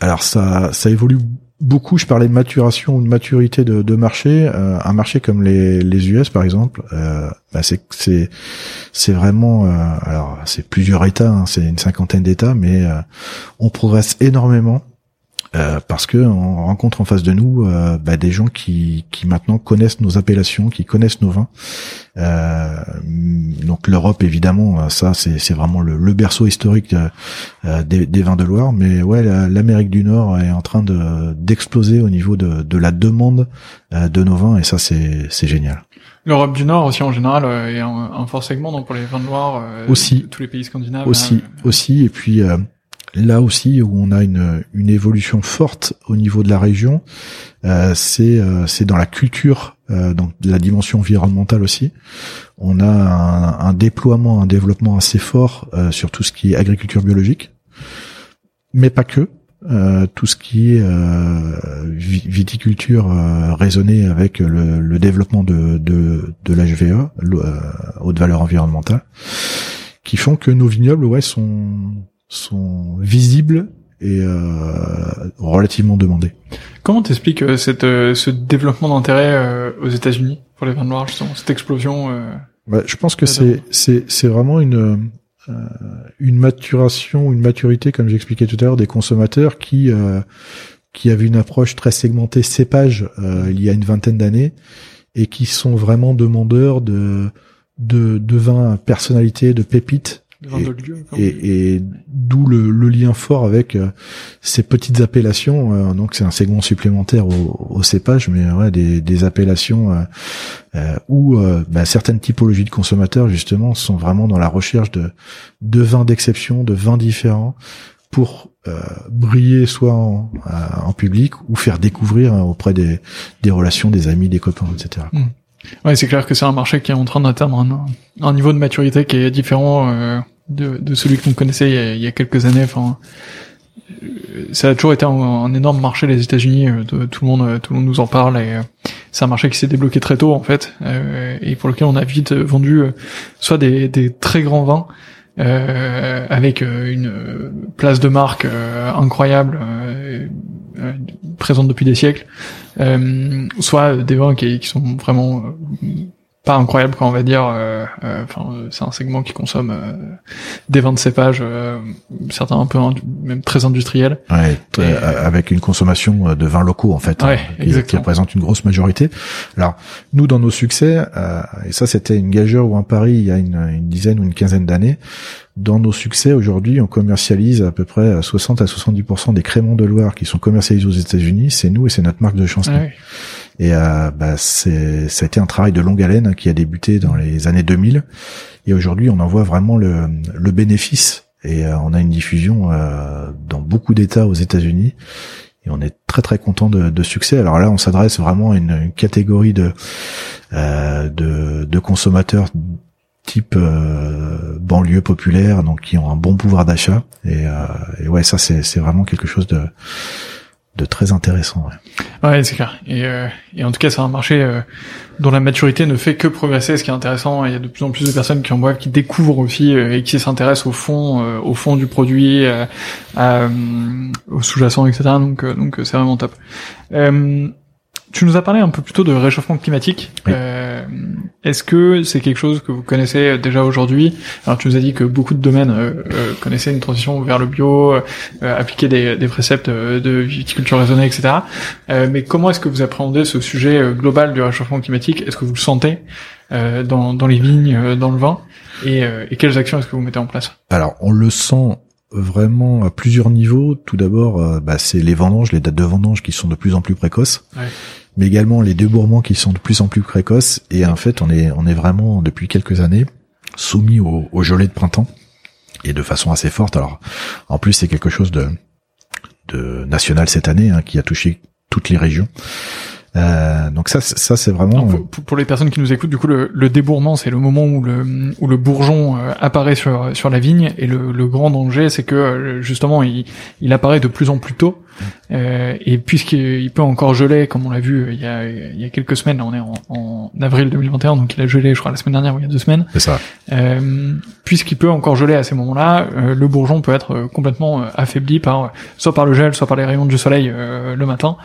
Alors ça, ça évolue beaucoup. Je parlais de maturation ou de maturité de, de marché. Euh, un marché comme les, les US par exemple, euh, bah c'est c'est c'est vraiment euh, alors c'est plusieurs États, hein, c'est une cinquantaine d'États, mais euh, on progresse énormément. Euh, parce que on rencontre en face de nous euh, bah, des gens qui, qui maintenant connaissent nos appellations, qui connaissent nos vins. Euh, donc l'Europe évidemment, ça c'est, vraiment le, le, berceau historique des, des, vins de Loire. Mais ouais, l'Amérique du Nord est en train de d'exploser au niveau de, de la demande de nos vins et ça c'est, génial. L'Europe du Nord aussi en général est un, un, fort segment donc pour les vins de Loire. aussi. Tous les pays scandinaves. Aussi, aussi et puis là aussi où on a une, évolution forte au niveau de la région, euh, c'est euh, c'est dans la culture, euh, donc la dimension environnementale aussi. On a un, déploiement, un développement assez fort euh, sur tout ce qui est agriculture biologique, mais pas que. Tout ce qui est viticulture raisonnée avec le, le, développement de, de, de l'HVE, haute valeur environnementale, qui font que nos vignobles ouais, sont, sont visibles et euh, relativement demandés. Comment t'expliques euh, cette euh, ce développement d'intérêt euh, aux États-Unis pour les vins noirs justement cette explosion bah, Je pense que c'est c'est c'est vraiment une une maturation, une maturité, comme j'expliquais tout à l'heure, des consommateurs qui qui avaient une approche très segmentée cépage il y a une vingtaine d'années et qui sont vraiment demandeurs de de, de vins personnalité, de pépites et, et, d'où le, le, lien fort avec euh, ces petites appellations. Euh, donc c'est un segment supplémentaire au, au cépage, mais ouais, des, des appellations euh, euh où bah, certaines typologies de consommateurs justement sont vraiment dans la recherche de, de vins d'exception, de vins différents pour briller soit en, en, public ou faire découvrir hein, auprès des, des relations, des amis, des copains, etc. Ouais, c'est clair que c'est un marché qui est en train d'atteindre un, un, niveau de maturité qui est différent euh, de, celui que l'on connaissait il y, a, quelques années. Enfin, euh, ça a toujours été un, énorme marché les États-Unis. Euh, tout le monde, tout le monde nous en parle et c'est un marché qui s'est débloqué très tôt en fait, et pour lequel on a vite vendu soit des très grands vins avec une place de marque incroyable présente depuis des siècles, soit des vins qui, qui sont vraiment pas incroyable quand on va dire euh, euh, enfin c'est un segment qui consomme euh, des vins de cépage certains un peu même très industriels ouais, avec une consommation de vins locaux en fait ouais, hein, qui, représente une grosse majorité alors nous dans nos succès et ça c'était une gageure ou un pari il y a une, une dizaine ou une quinzaine d'années dans nos succès aujourd'hui, on commercialise à peu près 60 à 70% des créments de Loire qui sont commercialisés aux États-Unis. C'est nous et c'est notre marque de chancelier. Et euh, bah, c'est, ça a été un travail de longue haleine qui a débuté dans les années 2000. Et aujourd'hui, on en voit vraiment le, le bénéfice. Et euh, on a une diffusion euh, dans beaucoup d'États aux États-Unis. Et on est très très content de, de succès. Alors là, on s'adresse vraiment à une, une catégorie de, euh, de, de consommateurs type euh, banlieue populaire, donc qui ont un bon pouvoir d'achat. Et, euh, et ouais, ça c'est, c'est vraiment quelque chose de de très intéressant. Ouais, ouais c'est clair. Et, euh, et, en tout cas, c'est un marché euh, dont la maturité ne fait que progresser, ce qui est intéressant. Il y a de plus en plus de personnes qui en boivent, qui découvrent aussi euh, et qui s'intéressent au fond, euh, au fond du produit, au sous-jacent, etc. Donc, donc c'est vraiment top. Tu nous as parlé un peu plus tôt de réchauffement climatique. Euh, Est-ce que c'est quelque chose que vous connaissez déjà aujourd'hui Alors tu nous as dit que beaucoup de domaines euh, euh connaissaient une transition vers le bio, euh, appliquer des, des, préceptes de viticulture raisonnée, etc. Euh, mais comment est-ce que vous appréhendez ce sujet global du réchauffement climatique? Est-ce que vous le sentez dans, dans, les vignes, dans le vin? Et, et quelles actions est-ce que vous mettez en place? Alors on le sent vraiment à plusieurs niveaux. Tout d'abord, bah, c'est les vendanges, les dates de vendange qui sont de plus en plus précoces. Ouais mais également les débourrements qui sont de plus en plus précoces. Et en fait, on est, on est vraiment depuis quelques années soumis au, au gelé de printemps et de façon assez forte. Alors, en plus, c'est quelque chose de, de national cette année hein, qui a touché toutes les régions. Euh, donc ça, ça c'est vraiment. pour, les personnes qui nous écoutent, du coup, le, le débourrement, c'est le moment où le où le bourgeon euh, apparaît sur sur la vigne, et le, le grand danger, c'est que euh, justement, il, il apparaît de plus en plus tôt, euh, et puisqu'il peut encore geler, comme on l'a vu il y, a, il y a quelques semaines, on est en, en, avril 2021, donc il a gelé, je crois, la semaine dernière ou il y a deux semaines. C'est ça. Euh, puisqu'il peut encore geler à ces moments-là, euh, le bourgeon peut être complètement affaibli par soit par le gel, soit par les rayons du soleil le matin,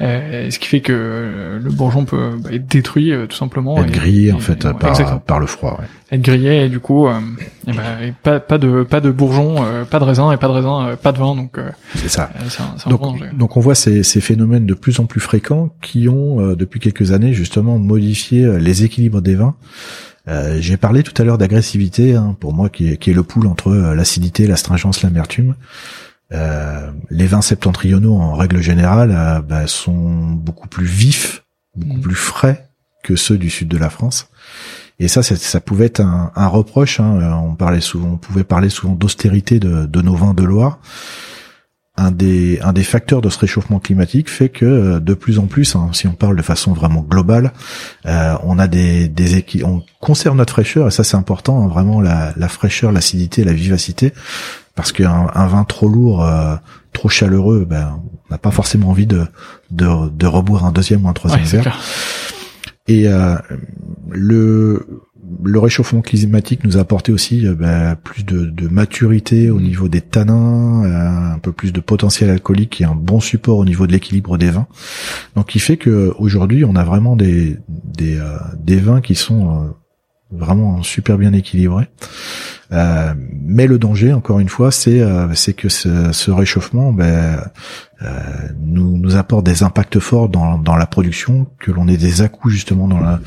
ce qui fait que le bourgeon peut bah, être détruit tout simplement. Être grillé en fait par, par le froid. Ouais être grillé et du coup euh, et ben, pas, pas de pas de bourgeons, euh, pas de raisin et pas de raisin, euh, pas de vin donc euh, c'est ça. Un, donc, donc on voit ces, ces phénomènes de plus en plus fréquents qui ont depuis quelques années justement modifié les équilibres des vins. J'ai parlé tout à l'heure d'agressivité hein, pour moi qui est, qui est le pool entre l'acidité, l'astringence, l'amertume. les vins septentrionaux en règle générale bah, sont beaucoup plus vifs, beaucoup mmh. plus frais que ceux du sud de la France. Et ça, ça pouvait être un, un reproche. Hein. Euh, on parlait souvent, on pouvait parler souvent d'austérité de, de, nos vins de Loire. Un des, un des facteurs de ce réchauffement climatique fait que euh, de plus en plus, hein, si on parle de façon vraiment globale, euh, on a des, des on conserve notre fraîcheur et ça c'est important, hein, vraiment la, la fraîcheur, l'acidité, la vivacité, parce qu'un un vin trop lourd, euh, trop chaleureux, ben on n'a pas forcément envie de, de, de reboire un deuxième ou un troisième verre. Et euh, le le réchauffement climatique nous a apporté aussi euh, bah, plus de, de, maturité au niveau des tanins, euh, un peu plus de potentiel alcoolique et un bon support au niveau de l'équilibre des vins. Donc, qui fait que aujourd'hui, on a vraiment des des, des vins qui sont vraiment super bien équilibrés. Euh, mais le danger, encore une fois, c'est euh, c'est que ce, ce réchauffement ben, euh, nous, nous apporte des impacts forts dans, dans la production, que l'on ait des à justement dans la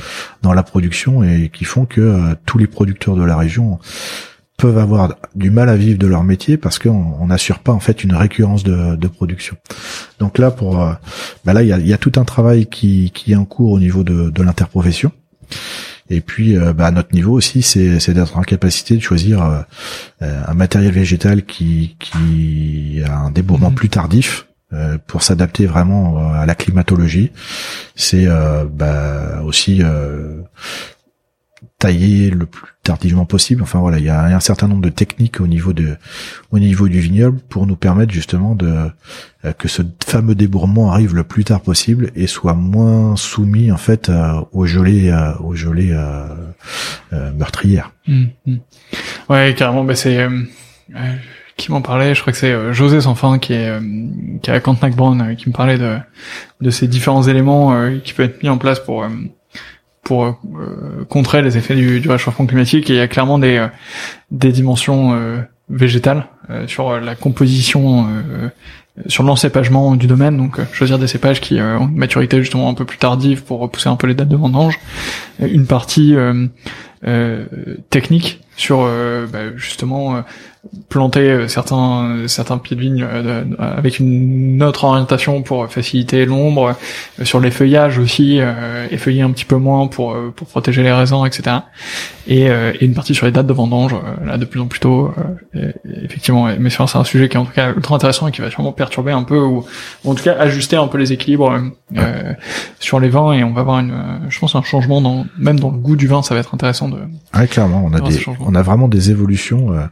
dans la production et qui font que tous les producteurs de la région peuvent avoir du mal à vivre de leur métier parce qu'on n'assure pas en fait une récurrence de, de production. Donc là, pour ben là, il y a, y a, tout un travail qui, qui est en cours au niveau de, de l'interprofession. Et puis, euh, bah, à notre niveau aussi, c'est d'être en capacité de choisir euh, euh, un matériel végétal qui, qui a un débourrement mhm. plus tardif pour s'adapter vraiment à la climatologie. C'est bah, aussi tailler le plus tardivement possible. Enfin voilà, il y a un certain nombre de techniques au niveau de au niveau du vignoble pour nous permettre justement de euh, que ce fameux débourrement arrive le plus tard possible et soit moins soumis en fait euh, au gelée euh, au gelée meurtrière. Mmh, mmh. Ouais, carrément. Bah c'est qui m'en parlait. Je crois que c'est José Sanfin qui est qui est à Cantenac Brown qui me parlait de de ces différents éléments qui peuvent être mis en place pour pour euh, contrer les effets du, du, réchauffement climatique. Il y a clairement des, euh, des dimensions euh, végétales sur la composition, sur l'encépagement du domaine. Donc choisir des cépages qui ont une maturité justement un peu plus tardive pour repousser un peu les dates de vendange. Une partie technique sur bah, justement planter euh, certains certains pieds de vigne euh, avec une autre orientation pour faciliter l'ombre euh, sur les feuillages aussi effeuiller un petit peu moins pour pour protéger les raisins etc et, et une partie sur les dates de vendange là de plus en plus tôt effectivement mais c'est un sujet qui est en tout cas ultra intéressant et qui va sûrement perturber un peu ou, en tout cas ajuster un peu les équilibres sur les vins. Et on va avoir une je pense un changement dans même dans le goût du vin ça va être intéressant de ouais clairement on a des on a vraiment des évolutions euh,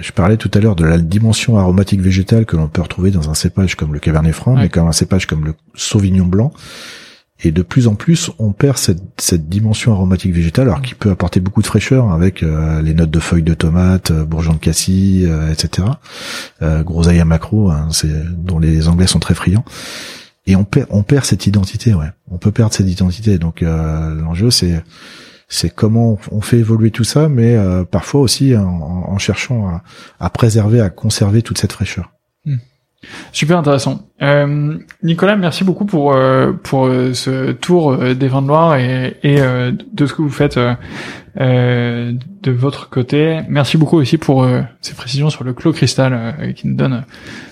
je parlais tout à l'heure de la dimension aromatique végétale que l'on peut retrouver dans un cépage comme le Cabernet Franc, mais comme un cépage comme le Sauvignon Blanc. Et de plus en plus, on perd cette, cette dimension aromatique végétale, alors qui peut apporter beaucoup de fraîcheur avec euh, les notes de feuilles de tomate, euh, bourgeons de cassis, etc. groseille à macro, hein, c'est dont les Anglais sont très friands. Et on perd, on perd cette identité, ouais. On peut perdre cette identité. Donc l'enjeu, c'est c'est comment on fait évoluer tout ça, mais euh, parfois aussi en, cherchant à, préserver, à conserver toute cette fraîcheur. Hmm. Super intéressant. Euh, Nicolas, merci beaucoup pour euh, pour ce tour des vins de Loire et, et de ce que vous faites de votre côté. Merci beaucoup aussi pour ces précisions sur le clos cristal qui nous donne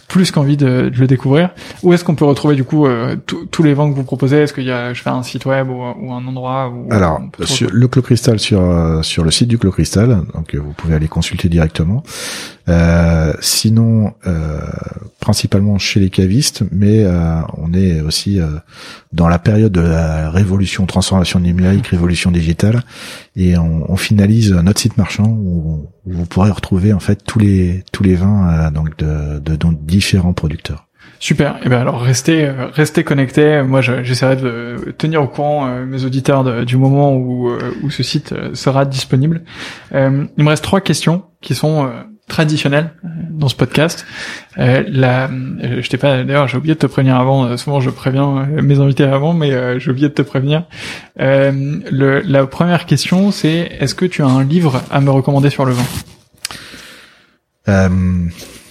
plus qu'envie de, de, le découvrir. Où est-ce qu'on peut retrouver du coup euh, tous les vents que vous proposez? Est-ce qu'il y a, je fais un site web ou, ou un endroit où Alors, sur le Clos Cristal sur euh, sur le site du Clos Cristal, donc euh, vous pouvez aller consulter directement. Euh, sinon, euh, principalement chez les cavistes, mais on est aussi dans la période de la révolution, transformation numérique, révolution digitale, et on, on finalise notre site marchand où, où, vous pourrez retrouver en fait tous les tous les vins donc de, de, de différents producteurs. Super. Et eh ben alors restez euh, restez connectés. Moi, j'essaierai de tenir au courant euh, mes auditeurs du moment où euh, où ce site sera disponible. il me reste trois questions qui sont traditionnelles dans ce podcast. la, je t'ai pas d'ailleurs, j'ai oublié de te prévenir avant. souvent, je préviens mes invités avant, mais j'ai oublié de te prévenir. Le, la première question, c'est est-ce que tu as un livre à me recommander sur le vin?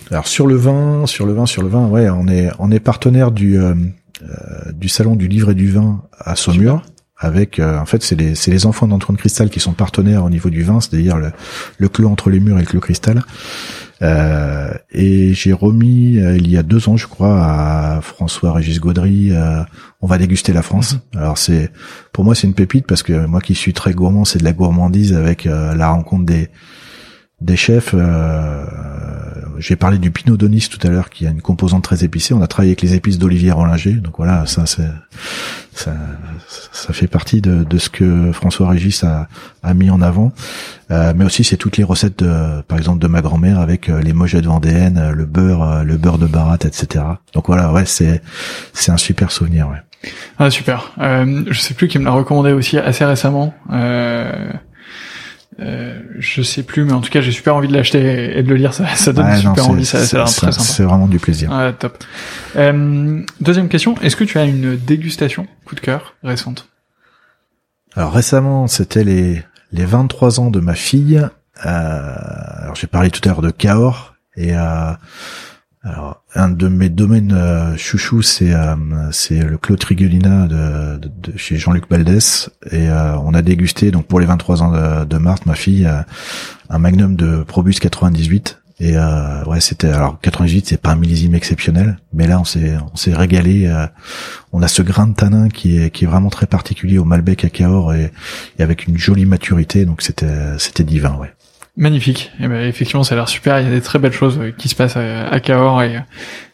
Alors sur le vin, sur le vin, sur le vin, ouais, on est on est partenaire du euh, euh, du salon du livre et du vin à Saumur. Avec, euh, en fait, c'est les c'est les enfants d'Antoine Cristal qui sont partenaires au niveau du vin, c'est-à-dire le, le clos entre les murs et le clos cristal. et j'ai remis il y a deux ans, je crois, à François Régis Gaudry. on va déguster la France. Mhm. Alors c'est pour moi c'est une pépite parce que moi qui suis très gourmand, c'est de la gourmandise avec la rencontre des des chefs. Euh, j'ai parlé du Pinot Donis tout à l'heure, qui a une composante très épicée. On a travaillé avec les épices d'Olivier Rollinger, donc voilà, ça, ça, ça fait partie de, de ce que François Régis a, a mis en avant. Euh, mais aussi, c'est toutes les recettes, de, par exemple, de ma grand-mère avec euh, les mojettes vendéennes, le beurre, le beurre de barat, etc. Donc voilà, ouais, c'est, c'est un super souvenir, ouais. Ah super. Euh, je sais plus qui me l'a recommandé aussi assez récemment. Euh, euh, je sais plus, mais en tout cas, j'ai super envie de l'acheter et de le lire. Ça, ça donne super envie. Ça, très sympa. C'est vraiment du plaisir. Ah, top. Euh, deuxième question. Est-ce que tu as une dégustation coup de cœur récente? Alors récemment, c'était les les 23 ans de ma fille. Euh, alors j'ai parlé tout à l'heure de Cahors et euh, alors, un de mes domaines euh, chouchou, c'est euh, le Clos Trigulina de, de, chez Jean-Luc Baldès, et euh, on a dégusté donc pour les 23 ans de, de Marthe, ma fille, un Magnum de Probus 98. Et ouais, c'était alors 98, c'est pas un millésime exceptionnel, mais là on s'est on s'est régalé. on a ce grain de tanin qui est qui est vraiment très particulier au Malbec à Cahors et, et avec une jolie maturité, donc c'était c'était divin, ouais. Magnifique. Et eh ben, effectivement, ça a l'air super. Il y a des très belles choses euh, qui se passent à, Cahors et,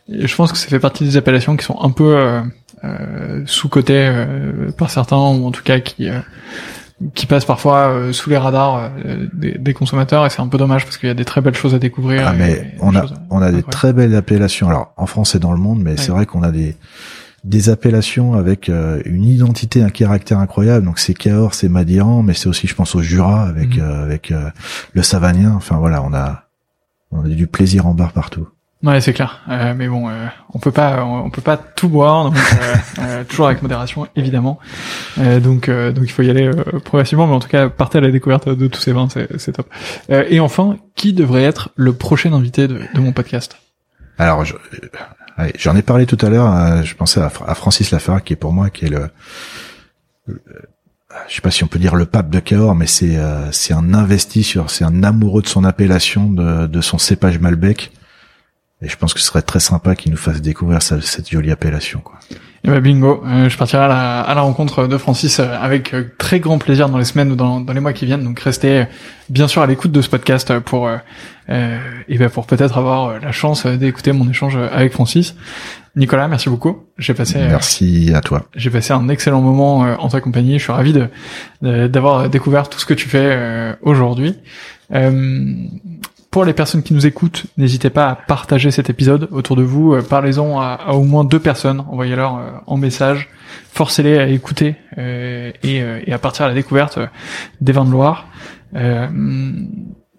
je pense que ça fait partie des appellations qui sont un peu euh, euh sous-cotées euh, par certains ou en tout cas qui qui passe parfois sous les radars des, des, consommateurs et c'est un peu dommage parce qu'il y a des très belles choses à découvrir. Ah, mais on a on a des très belles appellations. Alors en France et dans le monde, mais c'est vrai qu'on a des des appellations avec une identité, un caractère incroyable. Donc c'est Cahors, c'est Madiran, mais c'est aussi, je pense, au Jura avec mhm. avec le Savagnin. Enfin voilà, on a on a du plaisir en bar partout. Ouais, c'est clair. Euh, mais bon, euh, on peut pas, on, peut pas tout boire, donc, euh, euh toujours avec modération, évidemment. Euh, donc, donc il faut y aller progressivement, mais en tout cas, partez à la découverte de tous ces vins, c'est top. et enfin, qui devrait être le prochain invité de, de mon podcast? Alors, j'en ai parlé tout à l'heure. je pensais à, Francis Lafare, qui est pour moi, qui est le, je sais pas si on peut dire le pape de Cahors, mais c'est c'est un investi sur, c'est un amoureux de son appellation, de, de son cépage Malbec. Et je pense que ce serait très sympa qu'il nous fasse découvrir cette, jolie appellation. Quoi. Et eh ben bingo, euh, je partirai à la, à la, rencontre de Francis euh, avec euh, très grand plaisir dans les semaines ou dans, dans les mois qui viennent. Donc restez bien sûr à l'écoute de ce podcast pour et ben pour peut-être avoir la chance d'écouter mon échange avec Francis. Nicolas, merci beaucoup. J'ai passé merci à toi. J'ai passé un excellent moment en ta compagnie. Je suis ravi de d'avoir découvert tout ce que tu fais aujourd'hui. Pour les personnes qui nous écoutent, n'hésitez pas à partager cet épisode autour de vous. Euh, parlez-en à, au moins deux personnes. Envoyez-leur euh, en message. Forcez-les à écouter euh, et, à partir à la découverte des vins de Loire.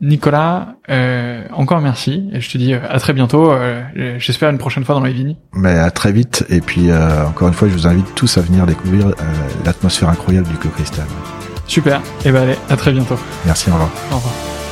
Nicolas, encore merci et je te dis à très bientôt. J'espère une prochaine fois dans la vignes. Mais à très vite et puis encore une fois, je vous invite tous à venir découvrir l'atmosphère incroyable du Clos Cristal. Super. Et ben allez, à très bientôt. Merci. Au revoir. Au revoir.